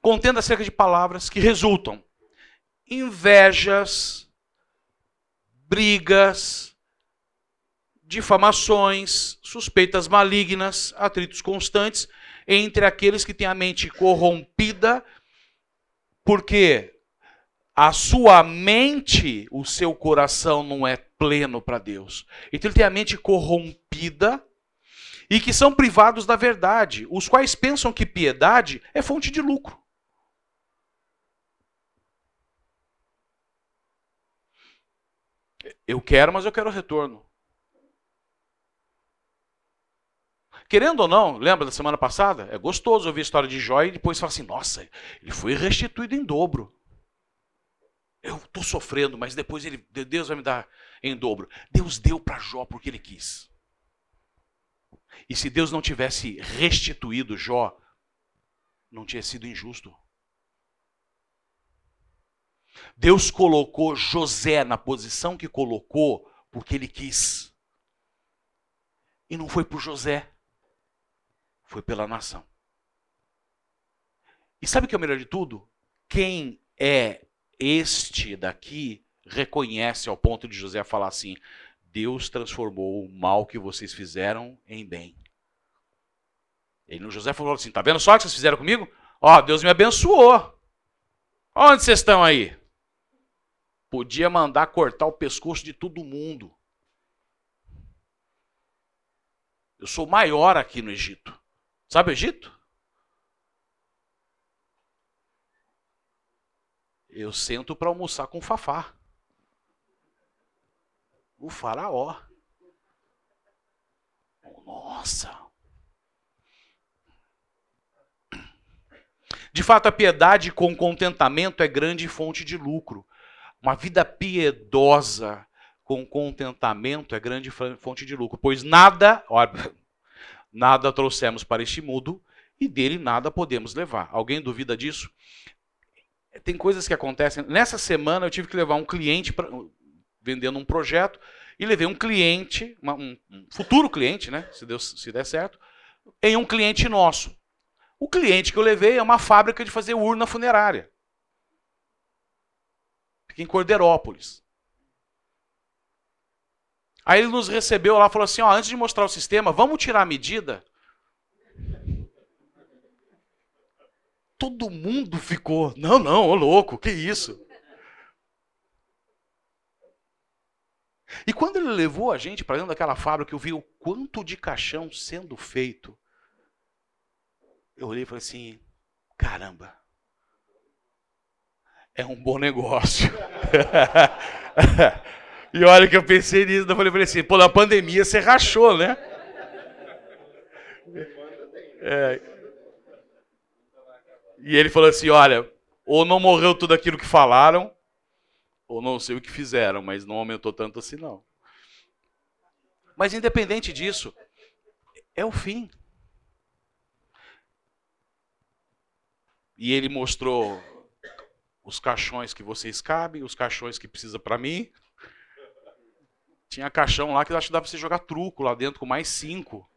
Contendo acerca de palavras que resultam invejas, brigas, difamações, suspeitas malignas, atritos constantes entre aqueles que têm a mente corrompida, porque a sua mente, o seu coração não é pleno para Deus. Então ele tem a mente corrompida e que são privados da verdade, os quais pensam que piedade é fonte de lucro. Eu quero, mas eu quero retorno. Querendo ou não, lembra da semana passada? É gostoso ouvir a história de Jó e depois falar assim: nossa, ele foi restituído em dobro. Eu estou sofrendo, mas depois ele, Deus vai me dar em dobro. Deus deu para Jó porque ele quis. E se Deus não tivesse restituído Jó, não tinha sido injusto. Deus colocou José na posição que colocou porque ele quis. E não foi por José, foi pela nação. E sabe o que é o melhor de tudo? Quem é este daqui reconhece ao ponto de José falar assim: Deus transformou o mal que vocês fizeram em bem. Ele no José falou assim: tá vendo só o que vocês fizeram comigo? Ó, Deus me abençoou. Onde vocês estão aí? Podia mandar cortar o pescoço de todo mundo. Eu sou maior aqui no Egito. Sabe o Egito? Eu sento para almoçar com o Fafá. O faraó. Nossa. De fato, a piedade com contentamento é grande fonte de lucro. Uma vida piedosa com contentamento é grande fonte de lucro, pois nada, olha, nada trouxemos para este mundo e dele nada podemos levar. Alguém duvida disso? Tem coisas que acontecem. Nessa semana eu tive que levar um cliente pra, vendendo um projeto e levei um cliente, uma, um, um, futuro cliente, né, se, Deus, se der certo, em um cliente nosso. O cliente que eu levei é uma fábrica de fazer urna funerária. Em Corderópolis. Aí ele nos recebeu lá e falou assim: ó, antes de mostrar o sistema, vamos tirar a medida? Todo mundo ficou. Não, não, ô louco, que isso? E quando ele levou a gente para dentro daquela fábrica, eu vi o quanto de caixão sendo feito. Eu olhei e falei assim: caramba, é um bom negócio. [LAUGHS] e olha que eu pensei nisso, eu falei, falei assim: pô, na pandemia você rachou, né? É. E ele falou assim: olha, ou não morreu tudo aquilo que falaram, ou não sei o que fizeram, mas não aumentou tanto assim, não. Mas independente disso, é o fim. E ele mostrou os caixões que vocês cabem, os caixões que precisa para mim. Tinha caixão lá que acho que dá para você jogar truco lá dentro com mais cinco.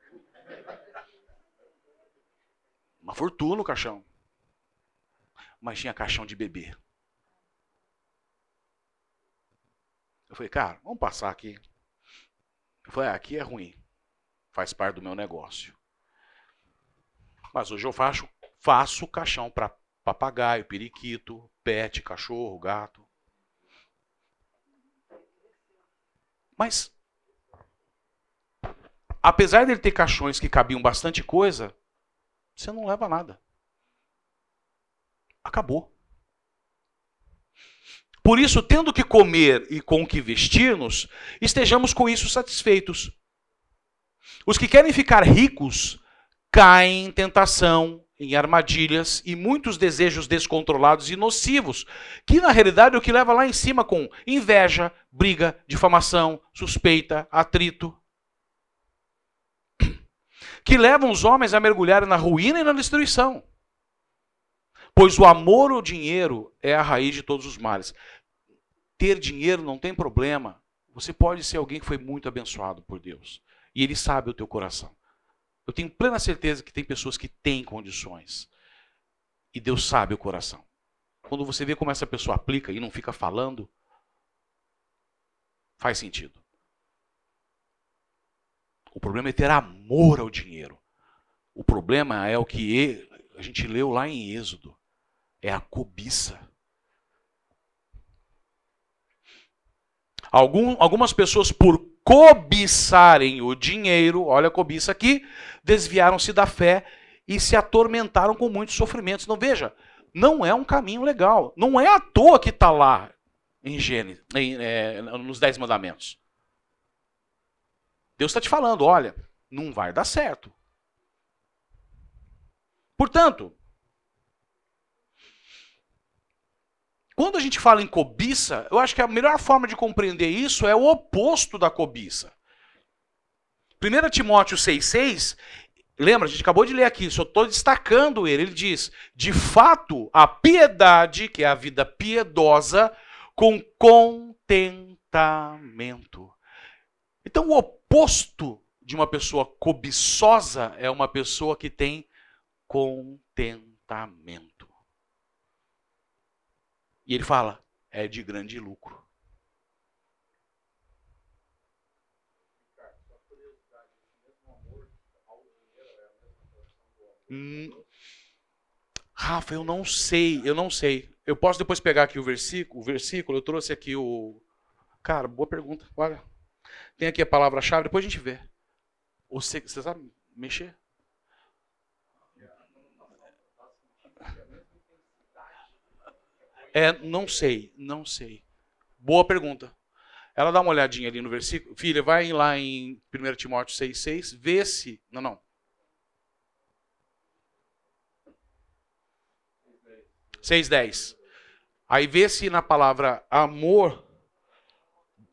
Uma fortuna o caixão. Mas tinha caixão de bebê. Eu falei, cara, vamos passar aqui. Eu falei, ah, aqui é ruim. Faz parte do meu negócio. Mas hoje eu faço, faço caixão para papagaio, periquito, pet, cachorro, gato. Mas, apesar dele ter caixões que cabiam bastante coisa, você não leva nada. Acabou. Por isso, tendo que comer e com que vestir-nos, estejamos com isso satisfeitos. Os que querem ficar ricos caem em tentação, em armadilhas e muitos desejos descontrolados e nocivos, que na realidade é o que leva lá em cima com inveja, briga, difamação, suspeita, atrito. [CLEARS THROAT] Que levam os homens a mergulhar na ruína e na destruição. Pois o amor ao dinheiro é a raiz de todos os males. Ter dinheiro não tem problema. Você pode ser alguém que foi muito abençoado por Deus. E Ele sabe o teu coração. Eu tenho plena certeza que tem pessoas que têm condições. E Deus sabe o coração. Quando você vê como essa pessoa aplica e não fica falando, faz sentido. O problema é ter amor ao dinheiro. O problema é o que a gente leu lá em Êxodo é a cobiça. Algum, algumas pessoas, por cobiçarem o dinheiro, olha a cobiça aqui, desviaram-se da fé e se atormentaram com muitos sofrimentos. Não veja, não é um caminho legal. Não é à toa que está lá em Gênesis, em, é, nos Dez Mandamentos. Deus está te falando, olha, não vai dar certo. Portanto, Quando a gente fala em cobiça, eu acho que a melhor forma de compreender isso é o oposto da cobiça. 1 Timóteo 6,6, lembra, a gente acabou de ler aqui, só estou destacando ele. Ele diz: de fato, a piedade, que é a vida piedosa, com contentamento. Então, o oposto de uma pessoa cobiçosa é uma pessoa que tem contentamento. E ele fala: é de grande lucro. Hum, Rafa, eu não sei, eu não sei. Eu posso depois pegar aqui o versículo, o versículo, eu trouxe aqui o. Cara, boa pergunta. Olha. Tem aqui a palavra-chave, depois a gente vê. Você, você sabe mexer? É, não sei, não sei. Boa pergunta. Ela dá uma olhadinha ali no versículo. Filha, vai lá em 1 Timóteo 6,6, vê se. Não, não. Seis dez. Aí vê se na palavra amor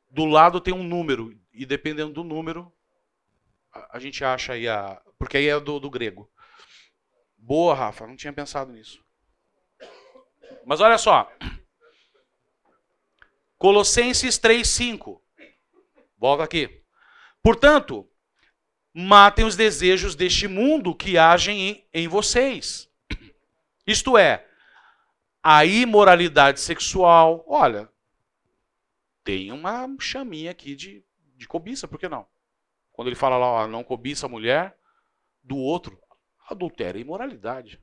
do lado tem um número e dependendo do número a, a gente acha aí a porque aí é do, do grego. Boa, Rafa, não tinha pensado nisso. Mas olha só. Colossenses 3:5. Volta aqui. Portanto, matem os desejos deste mundo que agem em, em vocês. Isto é, a imoralidade sexual. Olha, tem uma chaminha aqui de, de cobiça, por que não? Quando ele fala lá, ó, não cobiça a mulher do outro, adultério e imoralidade.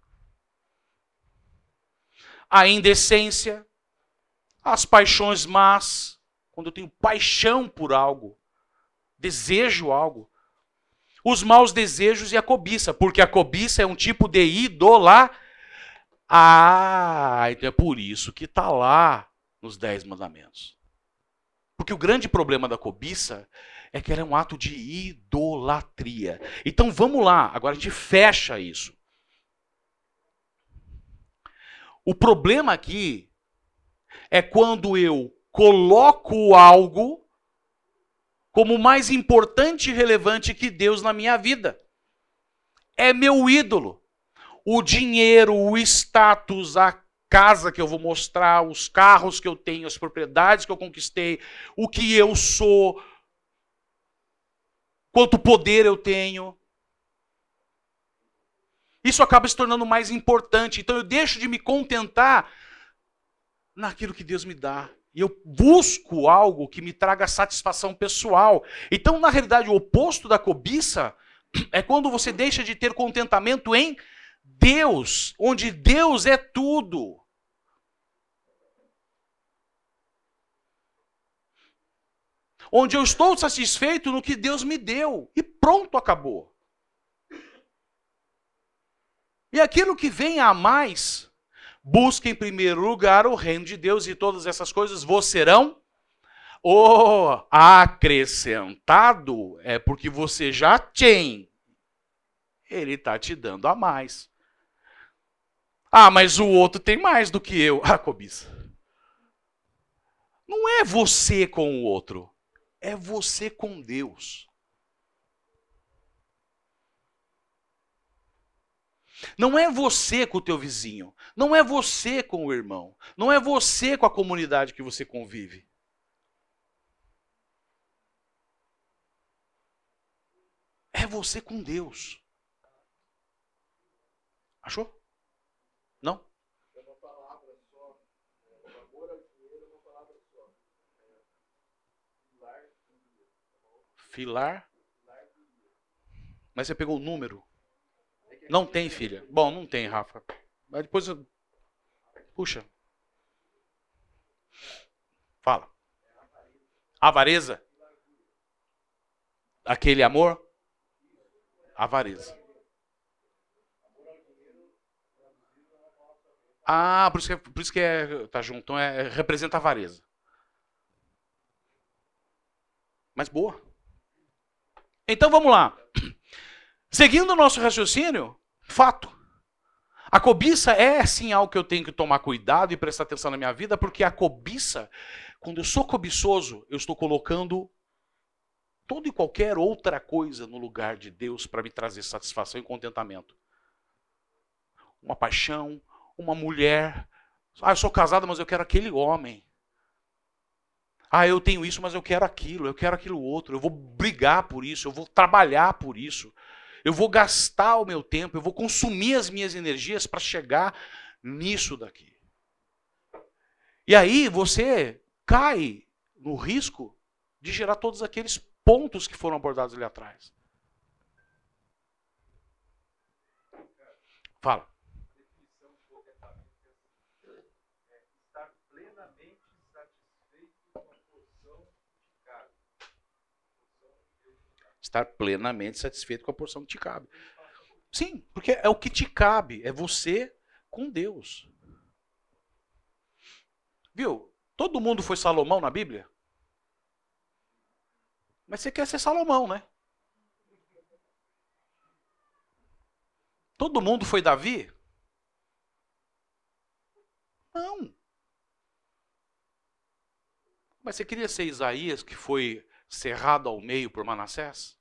A indecência, as paixões más, quando eu tenho paixão por algo, desejo algo. Os maus desejos e a cobiça, porque a cobiça é um tipo de idolatria. Ah, então é por isso que está lá nos Dez Mandamentos. Porque o grande problema da cobiça é que ela é um ato de idolatria. Então vamos lá, agora a gente fecha isso. O problema aqui é quando eu coloco algo como mais importante e relevante que Deus na minha vida. É meu ídolo. O dinheiro, o status, a casa que eu vou mostrar, os carros que eu tenho, as propriedades que eu conquistei, o que eu sou, quanto poder eu tenho. Isso acaba se tornando mais importante. Então eu deixo de me contentar naquilo que Deus me dá. E eu busco algo que me traga satisfação pessoal. Então, na realidade, o oposto da cobiça é quando você deixa de ter contentamento em Deus, onde Deus é tudo. Onde eu estou satisfeito no que Deus me deu. E pronto, acabou. E aquilo que vem a mais, busque em primeiro lugar o reino de Deus e todas essas coisas vos serão o acrescentado é porque você já tem. Ele está te dando a mais. Ah, mas o outro tem mais do que eu. [LAUGHS] Ah, cobiça. Não é você com o outro, é você com Deus. Não é você com o teu vizinho, não é você com o irmão, não é você com a comunidade que você convive. É você com Deus. Achou? Não? É uma palavra só. O amor ao dinheiro é uma palavra só. Filar. Filar? Mas você pegou o número? Não tem, filha. Bom, não tem, Rafa. Mas depois eu. Puxa. Fala. Avareza? Aquele amor? Avareza. Ah, por isso que, é, por isso que é, tá junto. Então é, representa avareza. Mas boa. Então vamos lá. Seguindo o nosso raciocínio, fato. A cobiça é sim algo que eu tenho que tomar cuidado e prestar atenção na minha vida, porque a cobiça, quando eu sou cobiçoso, eu estou colocando toda e qualquer outra coisa no lugar de Deus para me trazer satisfação e contentamento. Uma paixão, uma mulher. Ah, eu sou casada, mas eu quero aquele homem. Ah, eu tenho isso, mas eu quero aquilo, eu quero aquilo outro. Eu vou brigar por isso, eu vou trabalhar por isso eu vou gastar o meu tempo, eu vou consumir as minhas energias para chegar nisso daqui. E aí você cai no risco de gerar todos aqueles pontos que foram abordados ali atrás. Fala. Estar plenamente satisfeito com a porção que te cabe. Sim, porque é o que te cabe, é você com Deus. Viu? Todo mundo foi Salomão na Bíblia? Mas você quer ser Salomão, né? Todo mundo foi Davi? Não. Mas você queria ser Isaías, que foi cerrado ao meio por Manassés?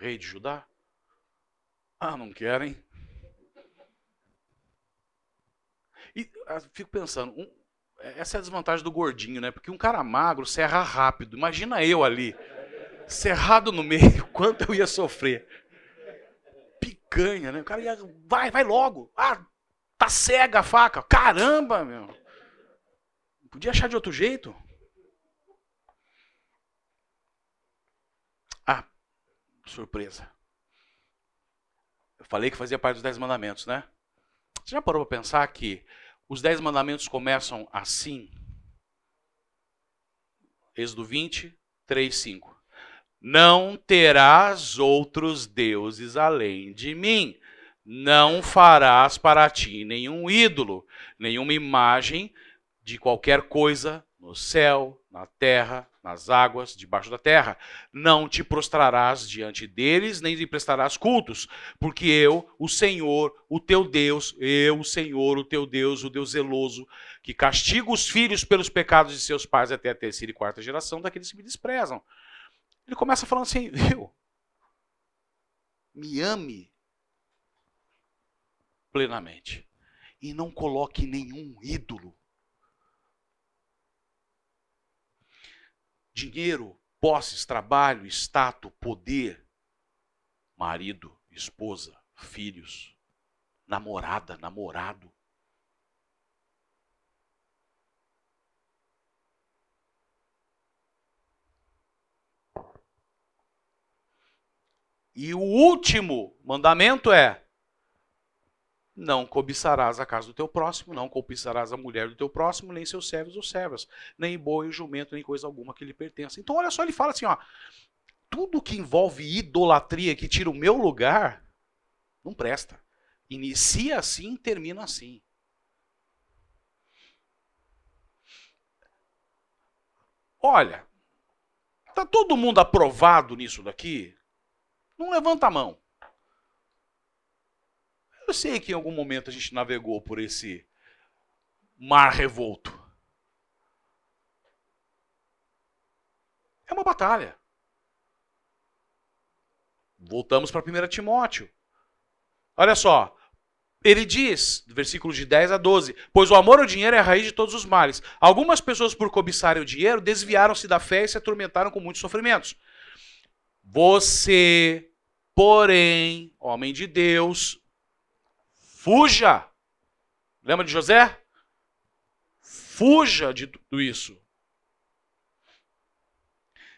Rei de Judá? Ah, não querem. E ah, fico pensando, um, essa é a desvantagem do gordinho, né? Porque um cara magro serra rápido. Imagina eu ali, cerrado no meio, [LAUGHS] quanto eu ia sofrer. picanha, né? O cara ia, vai, vai logo. Ah, tá cega a faca. Caramba, meu. Podia achar de outro jeito? Ah, surpresa. Eu falei que fazia parte dos Dez Mandamentos, né? Você já parou para pensar que os Dez Mandamentos começam assim? Êxodo 20, 3, 5. Não terás outros deuses além de mim. Não farás para ti nenhum ídolo, nenhuma imagem de qualquer coisa no céu, na terra, nas águas, debaixo da terra. Não te prostrarás diante deles, nem lhe prestarás cultos, porque eu, o Senhor, o teu Deus, eu, o Senhor, o teu Deus, o Deus zeloso, que castiga os filhos pelos pecados de seus pais até a terceira e quarta geração daqueles que me desprezam. Ele começa falando assim, [LAUGHS] viu? Me ame plenamente e não coloque nenhum ídolo dinheiro, posses, trabalho, status, poder, marido, esposa, filhos, namorada, namorado. E o último mandamento é: não cobiçarás a casa do teu próximo, não cobiçarás a mulher do teu próximo, nem seus servos ou servas, nem boi jumento, nem coisa alguma que lhe pertença. Então, olha só, ele fala assim: ó, tudo que envolve idolatria, que tira o meu lugar, não presta. Inicia assim, termina assim. Olha, tá todo mundo aprovado nisso daqui? Não levanta a mão. Eu sei que em algum momento a gente navegou por esse mar revolto. É uma batalha. Voltamos para 1 Timóteo. Olha só. Ele diz, versículos de 10 a 12: Pois o amor ao dinheiro é a raiz de todos os males. Algumas pessoas, por cobiçarem o dinheiro, desviaram-se da fé e se atormentaram com muitos sofrimentos. Você, porém, homem de Deus, Fuja. Lembra de José? Fuja de tudo isso.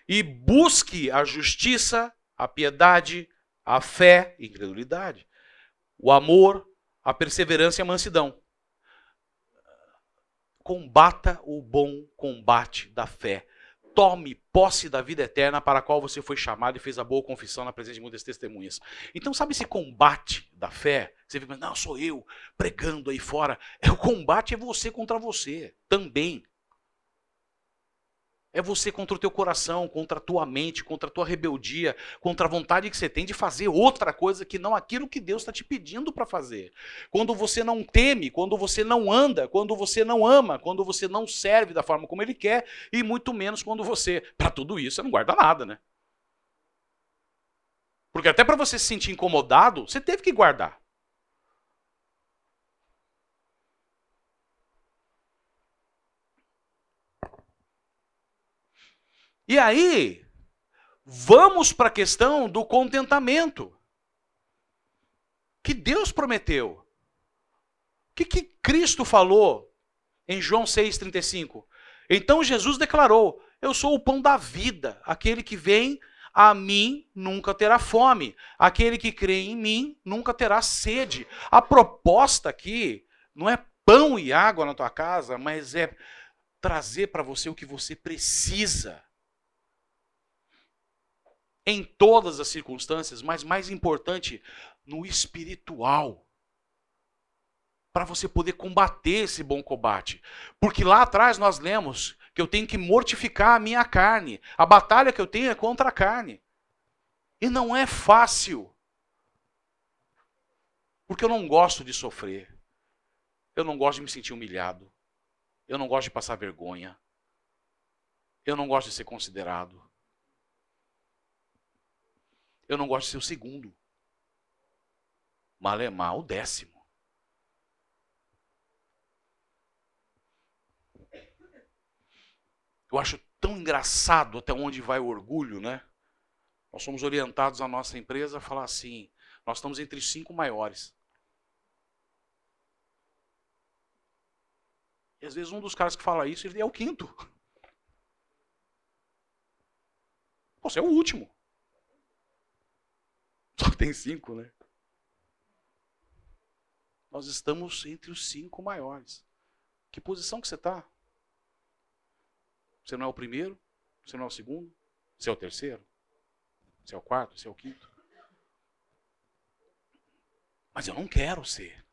E busque a justiça, a piedade, a fé, incredulidade, o amor, a perseverança e a mansidão. Combata o bom combate da fé tome posse da vida eterna para a qual você foi chamado e fez a boa confissão na presença de muitas testemunhas. Então, sabe esse combate da fé? Você fica, não, sou eu pregando aí fora. É o combate é você contra você também. É você contra o teu coração, contra a tua mente, contra a tua rebeldia, contra a vontade que você tem de fazer outra coisa que não aquilo que Deus está te pedindo para fazer. Quando você não teme, quando você não anda, quando você não ama, quando você não serve da forma como Ele quer, e muito menos quando você. Para tudo isso, você não guarda nada, né? Porque até para você se sentir incomodado, você teve que guardar. E aí, vamos para a questão do contentamento. Que Deus prometeu. O que, que Cristo falou em João 6,35? Então Jesus declarou: Eu sou o pão da vida, aquele que vem a mim nunca terá fome, aquele que crê em mim nunca terá sede. A proposta aqui não é pão e água na tua casa, mas é trazer para você o que você precisa em todas as circunstâncias, mas mais importante, no espiritual. Para você poder combater esse bom combate. Porque lá atrás nós lemos que eu tenho que mortificar a minha carne. A batalha que eu tenho é contra a carne. E não é fácil. Porque eu não gosto de sofrer. Eu não gosto de me sentir humilhado. Eu não gosto de passar vergonha. Eu não gosto de ser considerado. Eu não gosto de ser o segundo. Malemar, o décimo. Eu acho tão engraçado até onde vai o orgulho, né? Nós somos orientados a nossa empresa a falar assim: Nós estamos entre os cinco maiores. E às vezes um dos caras que fala isso, ele é o quinto. Você é o último. Só tem cinco, né? Nós estamos entre os cinco maiores. Que posição que você está? Você não é o primeiro? Você não é o segundo? Você é o terceiro? Você é o quarto? Você é o quinto? Mas eu não quero ser.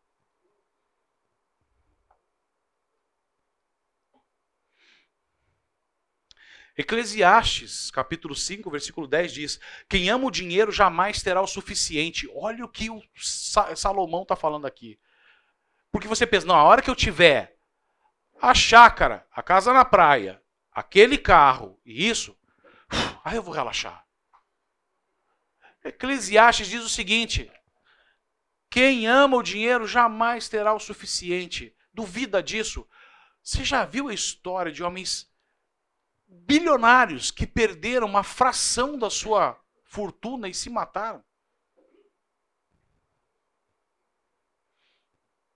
Eclesiastes, capítulo 5, versículo 10 diz: Quem ama o dinheiro jamais terá o suficiente. Olha o que o Salomão está falando aqui. Porque você pensa, não, a hora que eu tiver a chácara, a casa na praia, aquele carro e isso, [SIGHS] aí eu vou relaxar. Eclesiastes diz o seguinte: quem ama o dinheiro jamais terá o suficiente. Duvida disso? Você já viu a história de homens bilionários que perderam uma fração da sua fortuna e se mataram.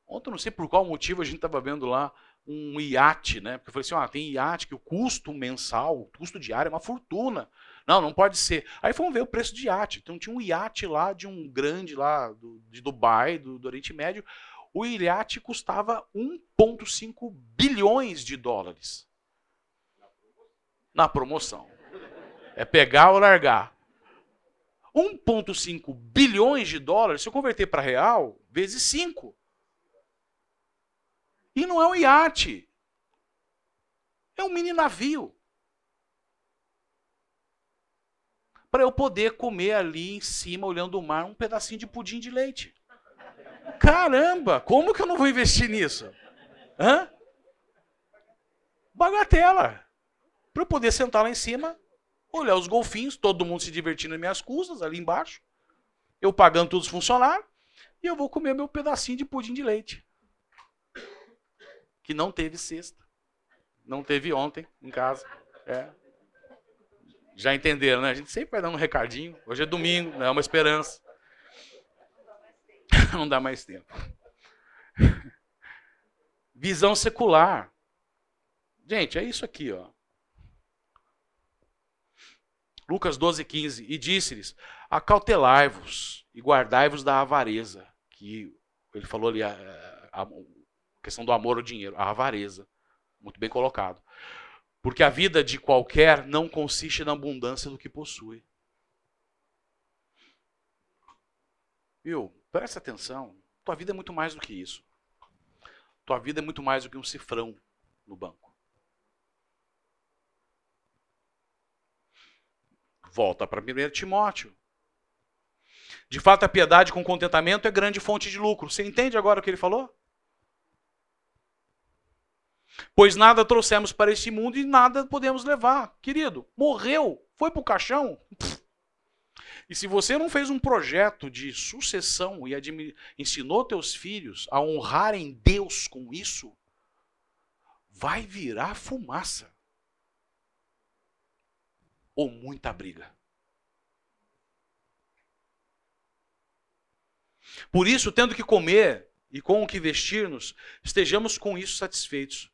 Ontem, não sei por qual motivo, a gente estava vendo lá um iate, né? Porque eu falei assim: ah, tem iate que o custo mensal, o custo diário é uma fortuna. Não, não pode ser. Aí fomos ver o preço de iate. Então tinha um iate lá de um grande lá do, de Dubai, do, do Oriente Médio. O iate custava 1,5 bilhões de dólares na promoção. É pegar ou largar. 1,5 bilhões de dólares, se eu converter para real, vezes 5. E não é um iate. É um mini navio. Para eu poder comer ali em cima, olhando o mar, um pedacinho de pudim de leite. Caramba, como que eu não vou investir nisso? Hã? Bagatela para eu poder sentar lá em cima, olhar os golfinhos, todo mundo se divertindo nas minhas custas, ali embaixo, eu pagando todos os funcionários, e eu vou comer meu pedacinho de pudim de leite. Que não teve sexta. Não teve ontem em casa. É. Já entenderam, né? A gente sempre vai dando um recadinho. Hoje é domingo, é uma esperança. [LAUGHS] Não dá mais tempo. Visão secular. Gente, é isso aqui, ó. Lucas 12, 15. E disse-lhes: Acautelai-vos e guardai-vos da avareza. Que ele falou ali a, a, a, questão do amor ao dinheiro, a avareza. Muito bem colocado. Porque a vida de qualquer não consiste na abundância do que possui. Viu? Presta atenção. Tua vida é muito mais do que isso. Tua vida é muito mais do que um cifrão no banco. Volta para 1 Timóteo. De fato, a piedade com contentamento é grande fonte de lucro. Você entende agora o que ele falou? Pois nada trouxemos para este mundo e nada podemos levar. Querido, morreu, foi para o caixão. E se você não fez um projeto de sucessão e ensinou teus filhos a honrarem Deus com isso, vai virar fumaça ou muita briga. Por isso, tendo que comer e com o que vestir-nos, estejamos com isso satisfeitos.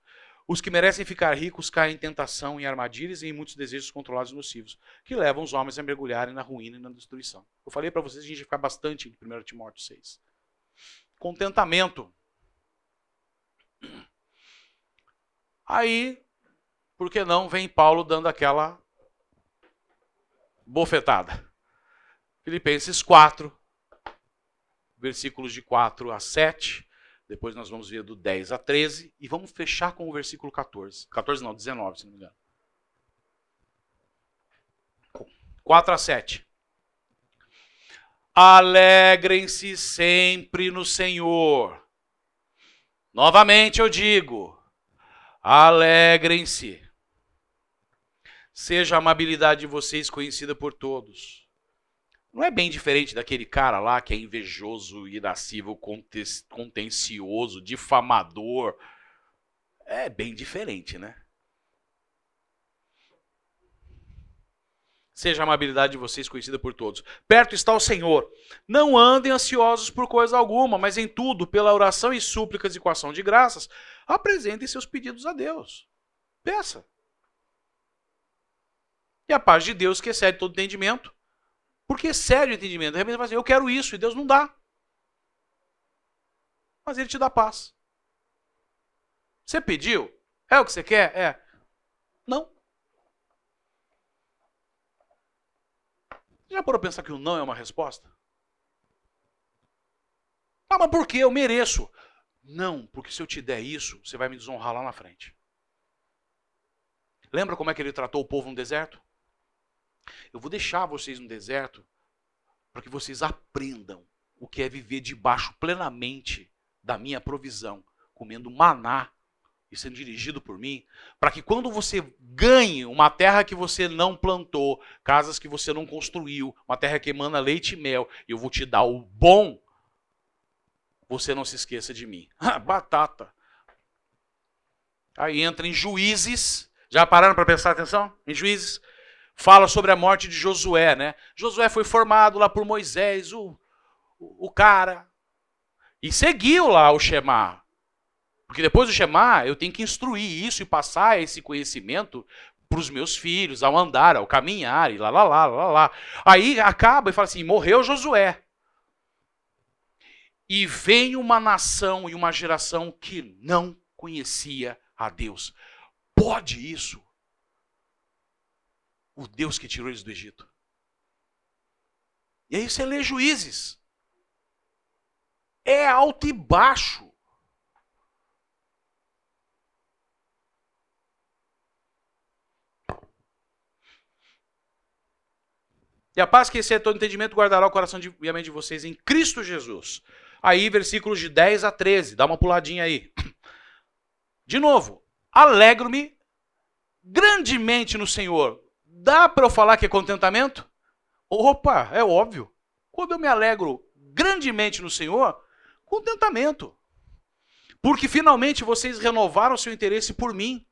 Os que merecem ficar ricos caem em tentação, em armadilhas e em muitos desejos controlados e nocivos, que levam os homens a mergulharem na ruína e na destruição. Eu falei para vocês, a gente ficar bastante em 1 Timóteo 6. Contentamento. Aí, por que não, vem Paulo dando aquela bofetada. Filipenses 4, versículos de 4 a 7. Depois nós vamos ver do 10 a 13. E vamos fechar com o versículo 14. 14 não, 19, se não me engano. 4 a 7. Alegrem-se sempre no Senhor. Novamente eu digo: alegrem-se. Seja a amabilidade de vocês conhecida por todos. Não é bem diferente daquele cara lá que é invejoso, irascível, contencioso, difamador. É bem diferente, né? seja a amabilidade de vocês conhecida por todos. Perto está o Senhor. Não andem ansiosos por coisa alguma, mas em tudo, pela oração e súplicas e com ação de graças, apresentem seus pedidos a Deus. Peça. E a paz de Deus, que excede todo entendimento, porque excede o entendimento. De repente você fala assim, eu quero isso, e Deus não dá. Mas Ele te dá paz. Você pediu? É o que você quer? É. Não. Já parou pensar que o não é uma resposta? Ah, mas por que? Eu mereço. Não, porque se eu te der isso, você vai me desonrar lá na frente. Lembra como é que ele tratou o povo no deserto? Eu vou deixar vocês no deserto para que vocês aprendam o que é viver debaixo plenamente da minha provisão, comendo maná e sendo dirigido por mim, para que quando você ganhe uma terra que você não plantou, casas que você não construiu, uma terra que emana leite e mel, eu vou te dar o bom, você não se esqueça de mim. [LAUGHS] Batata. Aí entra em juízes. Já pararam para prestar atenção? Em juízes. Fala sobre a morte de Josué, né? Josué foi formado lá por Moisés, o, o, cara. E seguiu lá o Shema. Porque depois do Shema, eu tenho que instruir isso e passar esse conhecimento para os meus filhos, ao andar, ao caminhar, e lá, lá, lá, lá, lá. Aí acaba e fala assim: morreu Josué. E vem uma nação e uma geração que não conhecia a Deus. Pode isso? O Deus que tirou eles do Egito. E aí você lê juízes. É alto e baixo. E a paz que excede todo entendimento guardará o coração e a mente de vocês em Cristo Jesus. Aí, versículos de 10 a 13. Dá uma puladinha aí. De novo. Alegro-me grandemente no Senhor. Dá para eu falar que é contentamento? Opa, é óbvio. Quando eu me alegro grandemente no Senhor, contentamento. Porque finalmente vocês renovaram seu interesse por mim.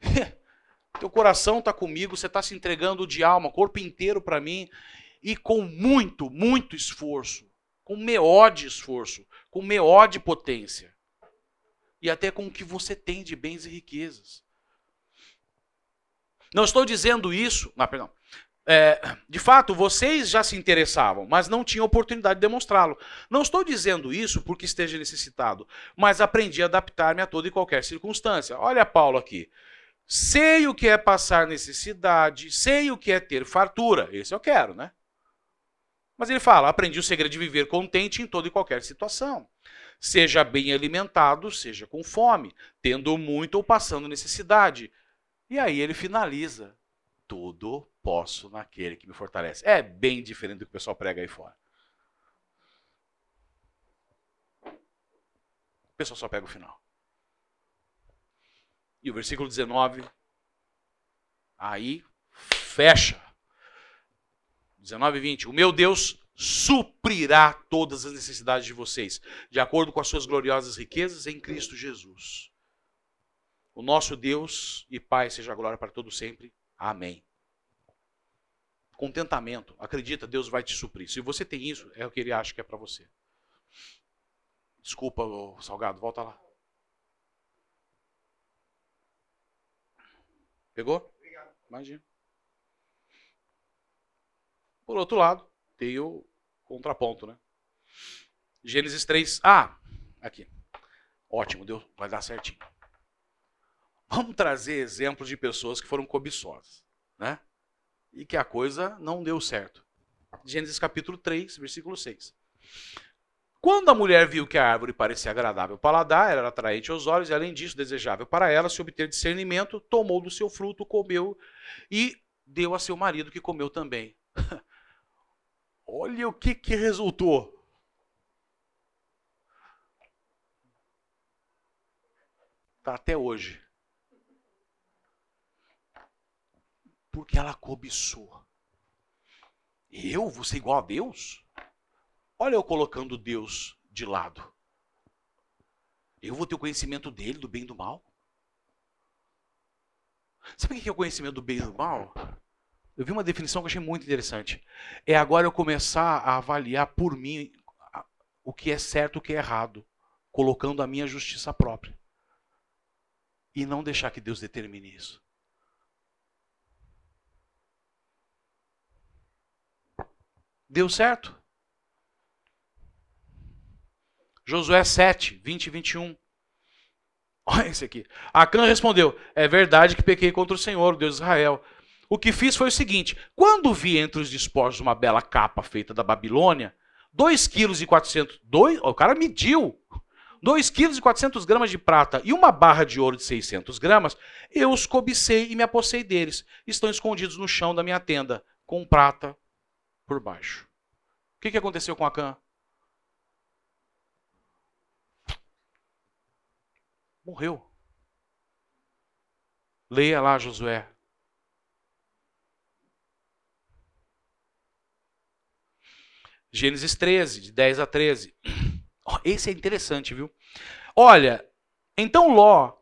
[LAUGHS] Teu coração está comigo, você está se entregando de alma, corpo inteiro para mim, e com muito, muito esforço, com meó de esforço, com meó de potência, e até com o que você tem de bens e riquezas. Não estou dizendo isso, não, perdão. É, de fato, vocês já se interessavam, mas não tinham oportunidade de demonstrá-lo. Não estou dizendo isso porque esteja necessitado, mas aprendi a adaptar-me a toda e qualquer circunstância. Olha Paulo aqui. Sei o que é passar necessidade, sei o que é ter fartura. Esse eu quero, né? Mas ele fala: aprendi o segredo de viver contente em toda e qualquer situação. Seja bem alimentado, seja com fome, tendo muito ou passando necessidade. E aí ele finaliza: tudo posso naquele que me fortalece. É bem diferente do que o pessoal prega aí fora. O pessoal só pega o final. E o versículo 19, aí fecha. 19 e 20. O meu Deus suprirá todas as necessidades de vocês, de acordo com as suas gloriosas riquezas em Cristo Jesus. O nosso Deus e Pai seja glória para todo sempre. Amém. Contentamento. Acredita, Deus vai te suprir. Se você tem isso, é o que ele acha que é para você. Desculpa, Salgado, volta lá. Pegou? Obrigado. Imagina. Por outro lado, tem o contraponto, né? Gênesis 3. Ah, aqui. Ótimo, deu, vai dar certinho. Vamos trazer exemplos de pessoas que foram cobiçosas, né? E que a coisa não deu certo. Gênesis capítulo 3, versículo 6. Quando a mulher viu que a árvore parecia agradável ao paladar, era atraente aos olhos e, além disso, desejável para ela, se obter discernimento, tomou do seu fruto, comeu e deu a seu marido, que comeu também. [LAUGHS] Olha o que, que resultou. Está até hoje. Porque ela cobiçou. Eu vou ser igual a Deus? Olha eu colocando Deus de lado. Eu vou ter o conhecimento dele, do bem e do mal. Sabe o que é o conhecimento do bem e do mal? Eu vi uma definição que eu achei muito interessante. É agora eu começar a avaliar por mim o que é certo e o que é errado, colocando a minha justiça própria. E não deixar que Deus determine isso. Deu certo? Josué 7, 20 e 21. [LAUGHS] Olha esse aqui. Acã respondeu: É verdade que pequei contra o Senhor, o Deus de Israel. O que fiz foi o seguinte: quando vi entre os despojos uma bela capa feita da Babilônia, 2 quilos e 400, dois, o cara mediu, 2 quilos e 400 gramas de prata e uma barra de ouro de 600 gramas, eu os cobicei e me apossei deles. Estão escondidos no chão da minha tenda, com prata por baixo. O que, que aconteceu com Acã? Morreu. Leia lá Josué. Gênesis 13, de 10 a 13. Esse é interessante, viu? Olha, então Ló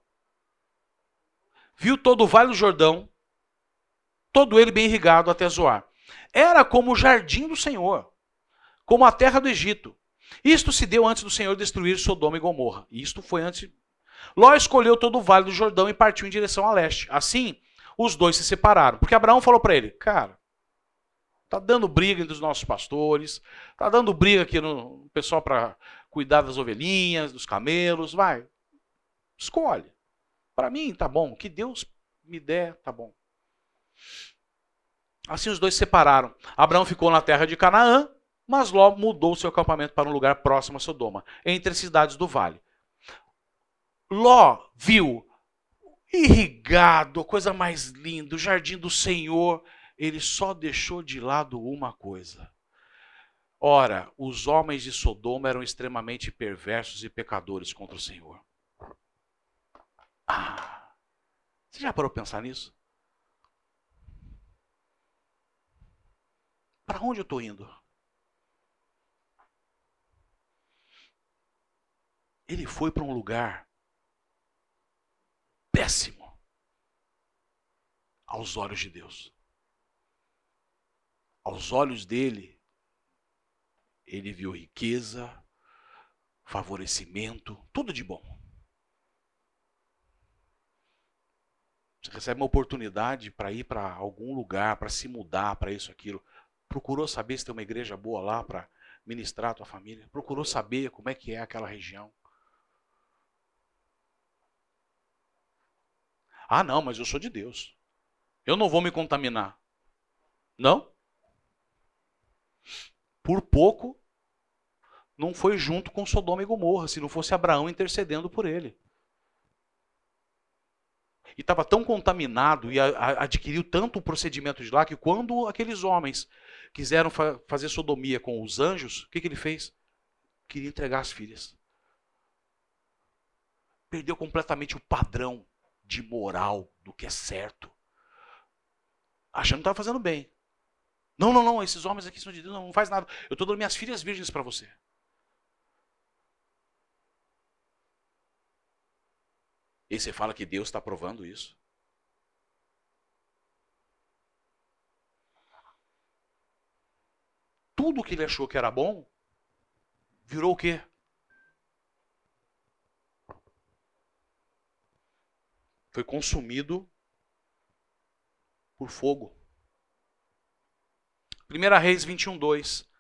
viu todo o vale do Jordão, todo ele bem irrigado até Zoar. Era como o jardim do Senhor, como a terra do Egito. Isto se deu antes do Senhor destruir Sodoma e Gomorra. Isto foi antes Ló escolheu todo o vale do Jordão e partiu em direção a leste. Assim, os dois se separaram. Porque Abraão falou para ele: Cara, tá dando briga entre os nossos pastores, tá dando briga aqui no pessoal para cuidar das ovelhinhas, dos camelos. Vai, escolhe. Para mim, tá bom. Que Deus me der, tá bom. Assim os dois se separaram. Abraão ficou na terra de Canaã, mas Ló mudou seu acampamento para um lugar próximo a Sodoma, entre as cidades do vale. Ló viu irrigado, coisa mais linda, o jardim do Senhor. Ele só deixou de lado uma coisa. Ora, os homens de Sodoma eram extremamente perversos e pecadores contra o Senhor. Ah, você já parou para pensar nisso? Para onde eu estou indo? Ele foi para um lugar péssimo aos olhos de Deus. Aos olhos dele, ele viu riqueza, favorecimento, tudo de bom. Você recebe uma oportunidade para ir para algum lugar, para se mudar, para isso, aquilo. Procurou saber se tem uma igreja boa lá para ministrar a tua família? Procurou saber como é que é aquela região? Ah, não, mas eu sou de Deus. Eu não vou me contaminar. Não? Por pouco não foi junto com Sodoma e Gomorra, se não fosse Abraão intercedendo por ele. E estava tão contaminado e a, a, adquiriu tanto o procedimento de lá que quando aqueles homens quiseram fa fazer sodomia com os anjos, o que, que ele fez? Queria entregar as filhas. Perdeu completamente o padrão de moral, do que é certo. Achando que estava fazendo bem. Não, não, não, esses homens aqui são de Deus, não, não faz nada. Eu estou dando minhas filhas virgens para você. E você fala que Deus está provando isso? Tudo que ele achou que era bom, virou o quê? foi consumido por fogo. 1 Reis 21, 2.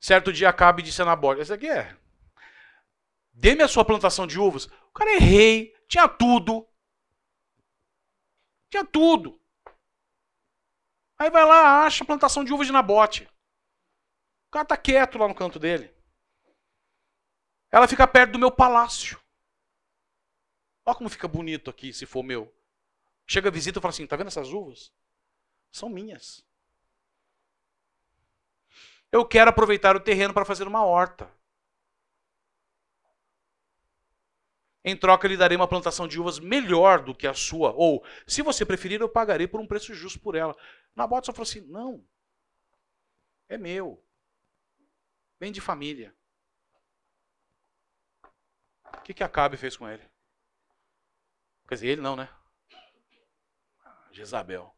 Certo dia Acabe disse a Nabote, esse aqui é, dê-me a sua plantação de uvas. O cara é rei, tinha tudo. Tinha tudo. Aí vai lá, acha plantação de uvas de Nabote. O cara tá quieto lá no canto dele. Ela fica perto do meu palácio. Olha como fica bonito aqui, se for meu. Chega a visita e fala assim: tá vendo essas uvas? São minhas. Eu quero aproveitar o terreno para fazer uma horta. Em troca, lhe darei uma plantação de uvas melhor do que a sua. Ou, se você preferir, eu pagarei por um preço justo por ela. Nabote só falou assim: não. É meu. Vem de família. O que, que Acabe fez com ele? Quer dizer, ele não, né? Jezabel.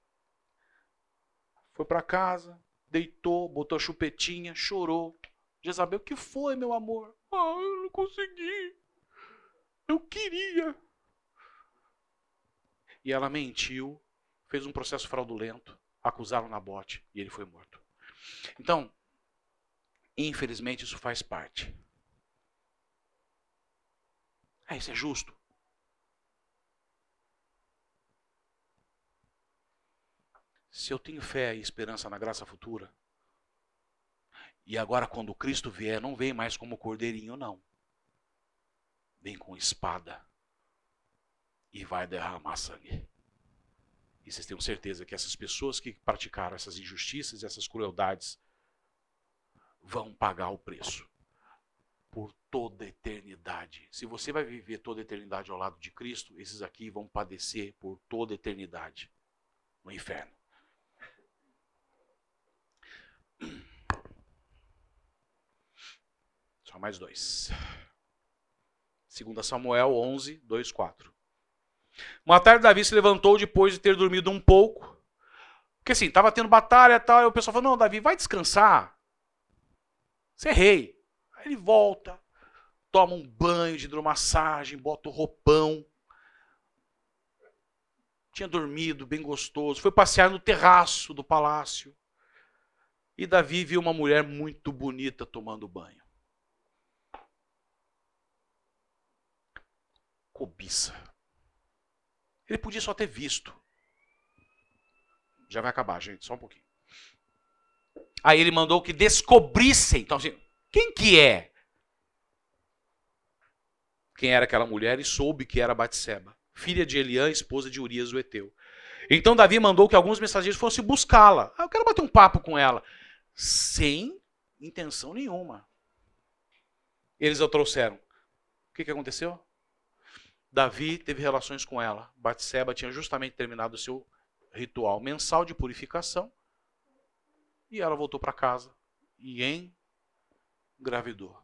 Foi para casa, deitou, botou a chupetinha, chorou. Jezabel, o que foi, meu amor? Ah, eu não consegui. Eu queria. E ela mentiu, fez um processo fraudulento, acusaram Nabote e ele foi morto. Então, infelizmente, isso faz parte. É, isso é justo. Se eu tenho fé e esperança na graça futura, e agora quando Cristo vier, não vem mais como cordeirinho, não. Vem com espada e vai derramar sangue. E vocês têm certeza que essas pessoas que praticaram essas injustiças, essas crueldades, vão pagar o preço por toda a eternidade. Se você vai viver toda a eternidade ao lado de Cristo, esses aqui vão padecer por toda a eternidade no inferno. Só mais dois. 2 Samuel 11, 2, 4. Uma tarde, Davi se levantou depois de ter dormido um pouco. Porque assim, estava tendo batalha e tal. E o pessoal falou: Não, Davi, vai descansar. Você é rei. Aí ele volta, toma um banho de hidromassagem, bota o roupão. Tinha dormido, bem gostoso. Foi passear no terraço do palácio. E Davi viu uma mulher muito bonita tomando banho. Cobiça. Ele podia só ter visto. Já vai acabar, gente, só um pouquinho. Aí ele mandou que descobrissem. Então, assim, quem que é? Quem era aquela mulher e soube que era Batseba, filha de Eliã, esposa de Urias o Eteu. Então Davi mandou que alguns mensageiros fossem buscá-la. Ah, eu quero bater um papo com ela. Sem intenção nenhuma. Eles a trouxeram. O que, que aconteceu? Davi teve relações com ela. Batseba tinha justamente terminado o seu ritual mensal de purificação. E ela voltou para casa e engravidou.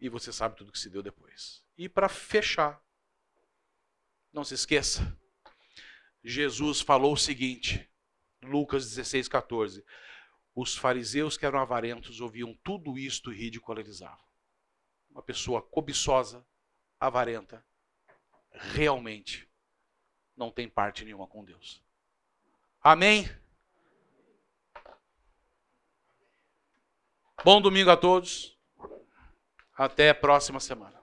E você sabe tudo que se deu depois. E para fechar, não se esqueça, Jesus falou o seguinte, Lucas 16, 14. Os fariseus que eram avarentos ouviam tudo isto e ridicularizavam. Uma pessoa cobiçosa, avarenta realmente não tem parte nenhuma com Deus. Amém? Bom domingo a todos. Até a próxima semana.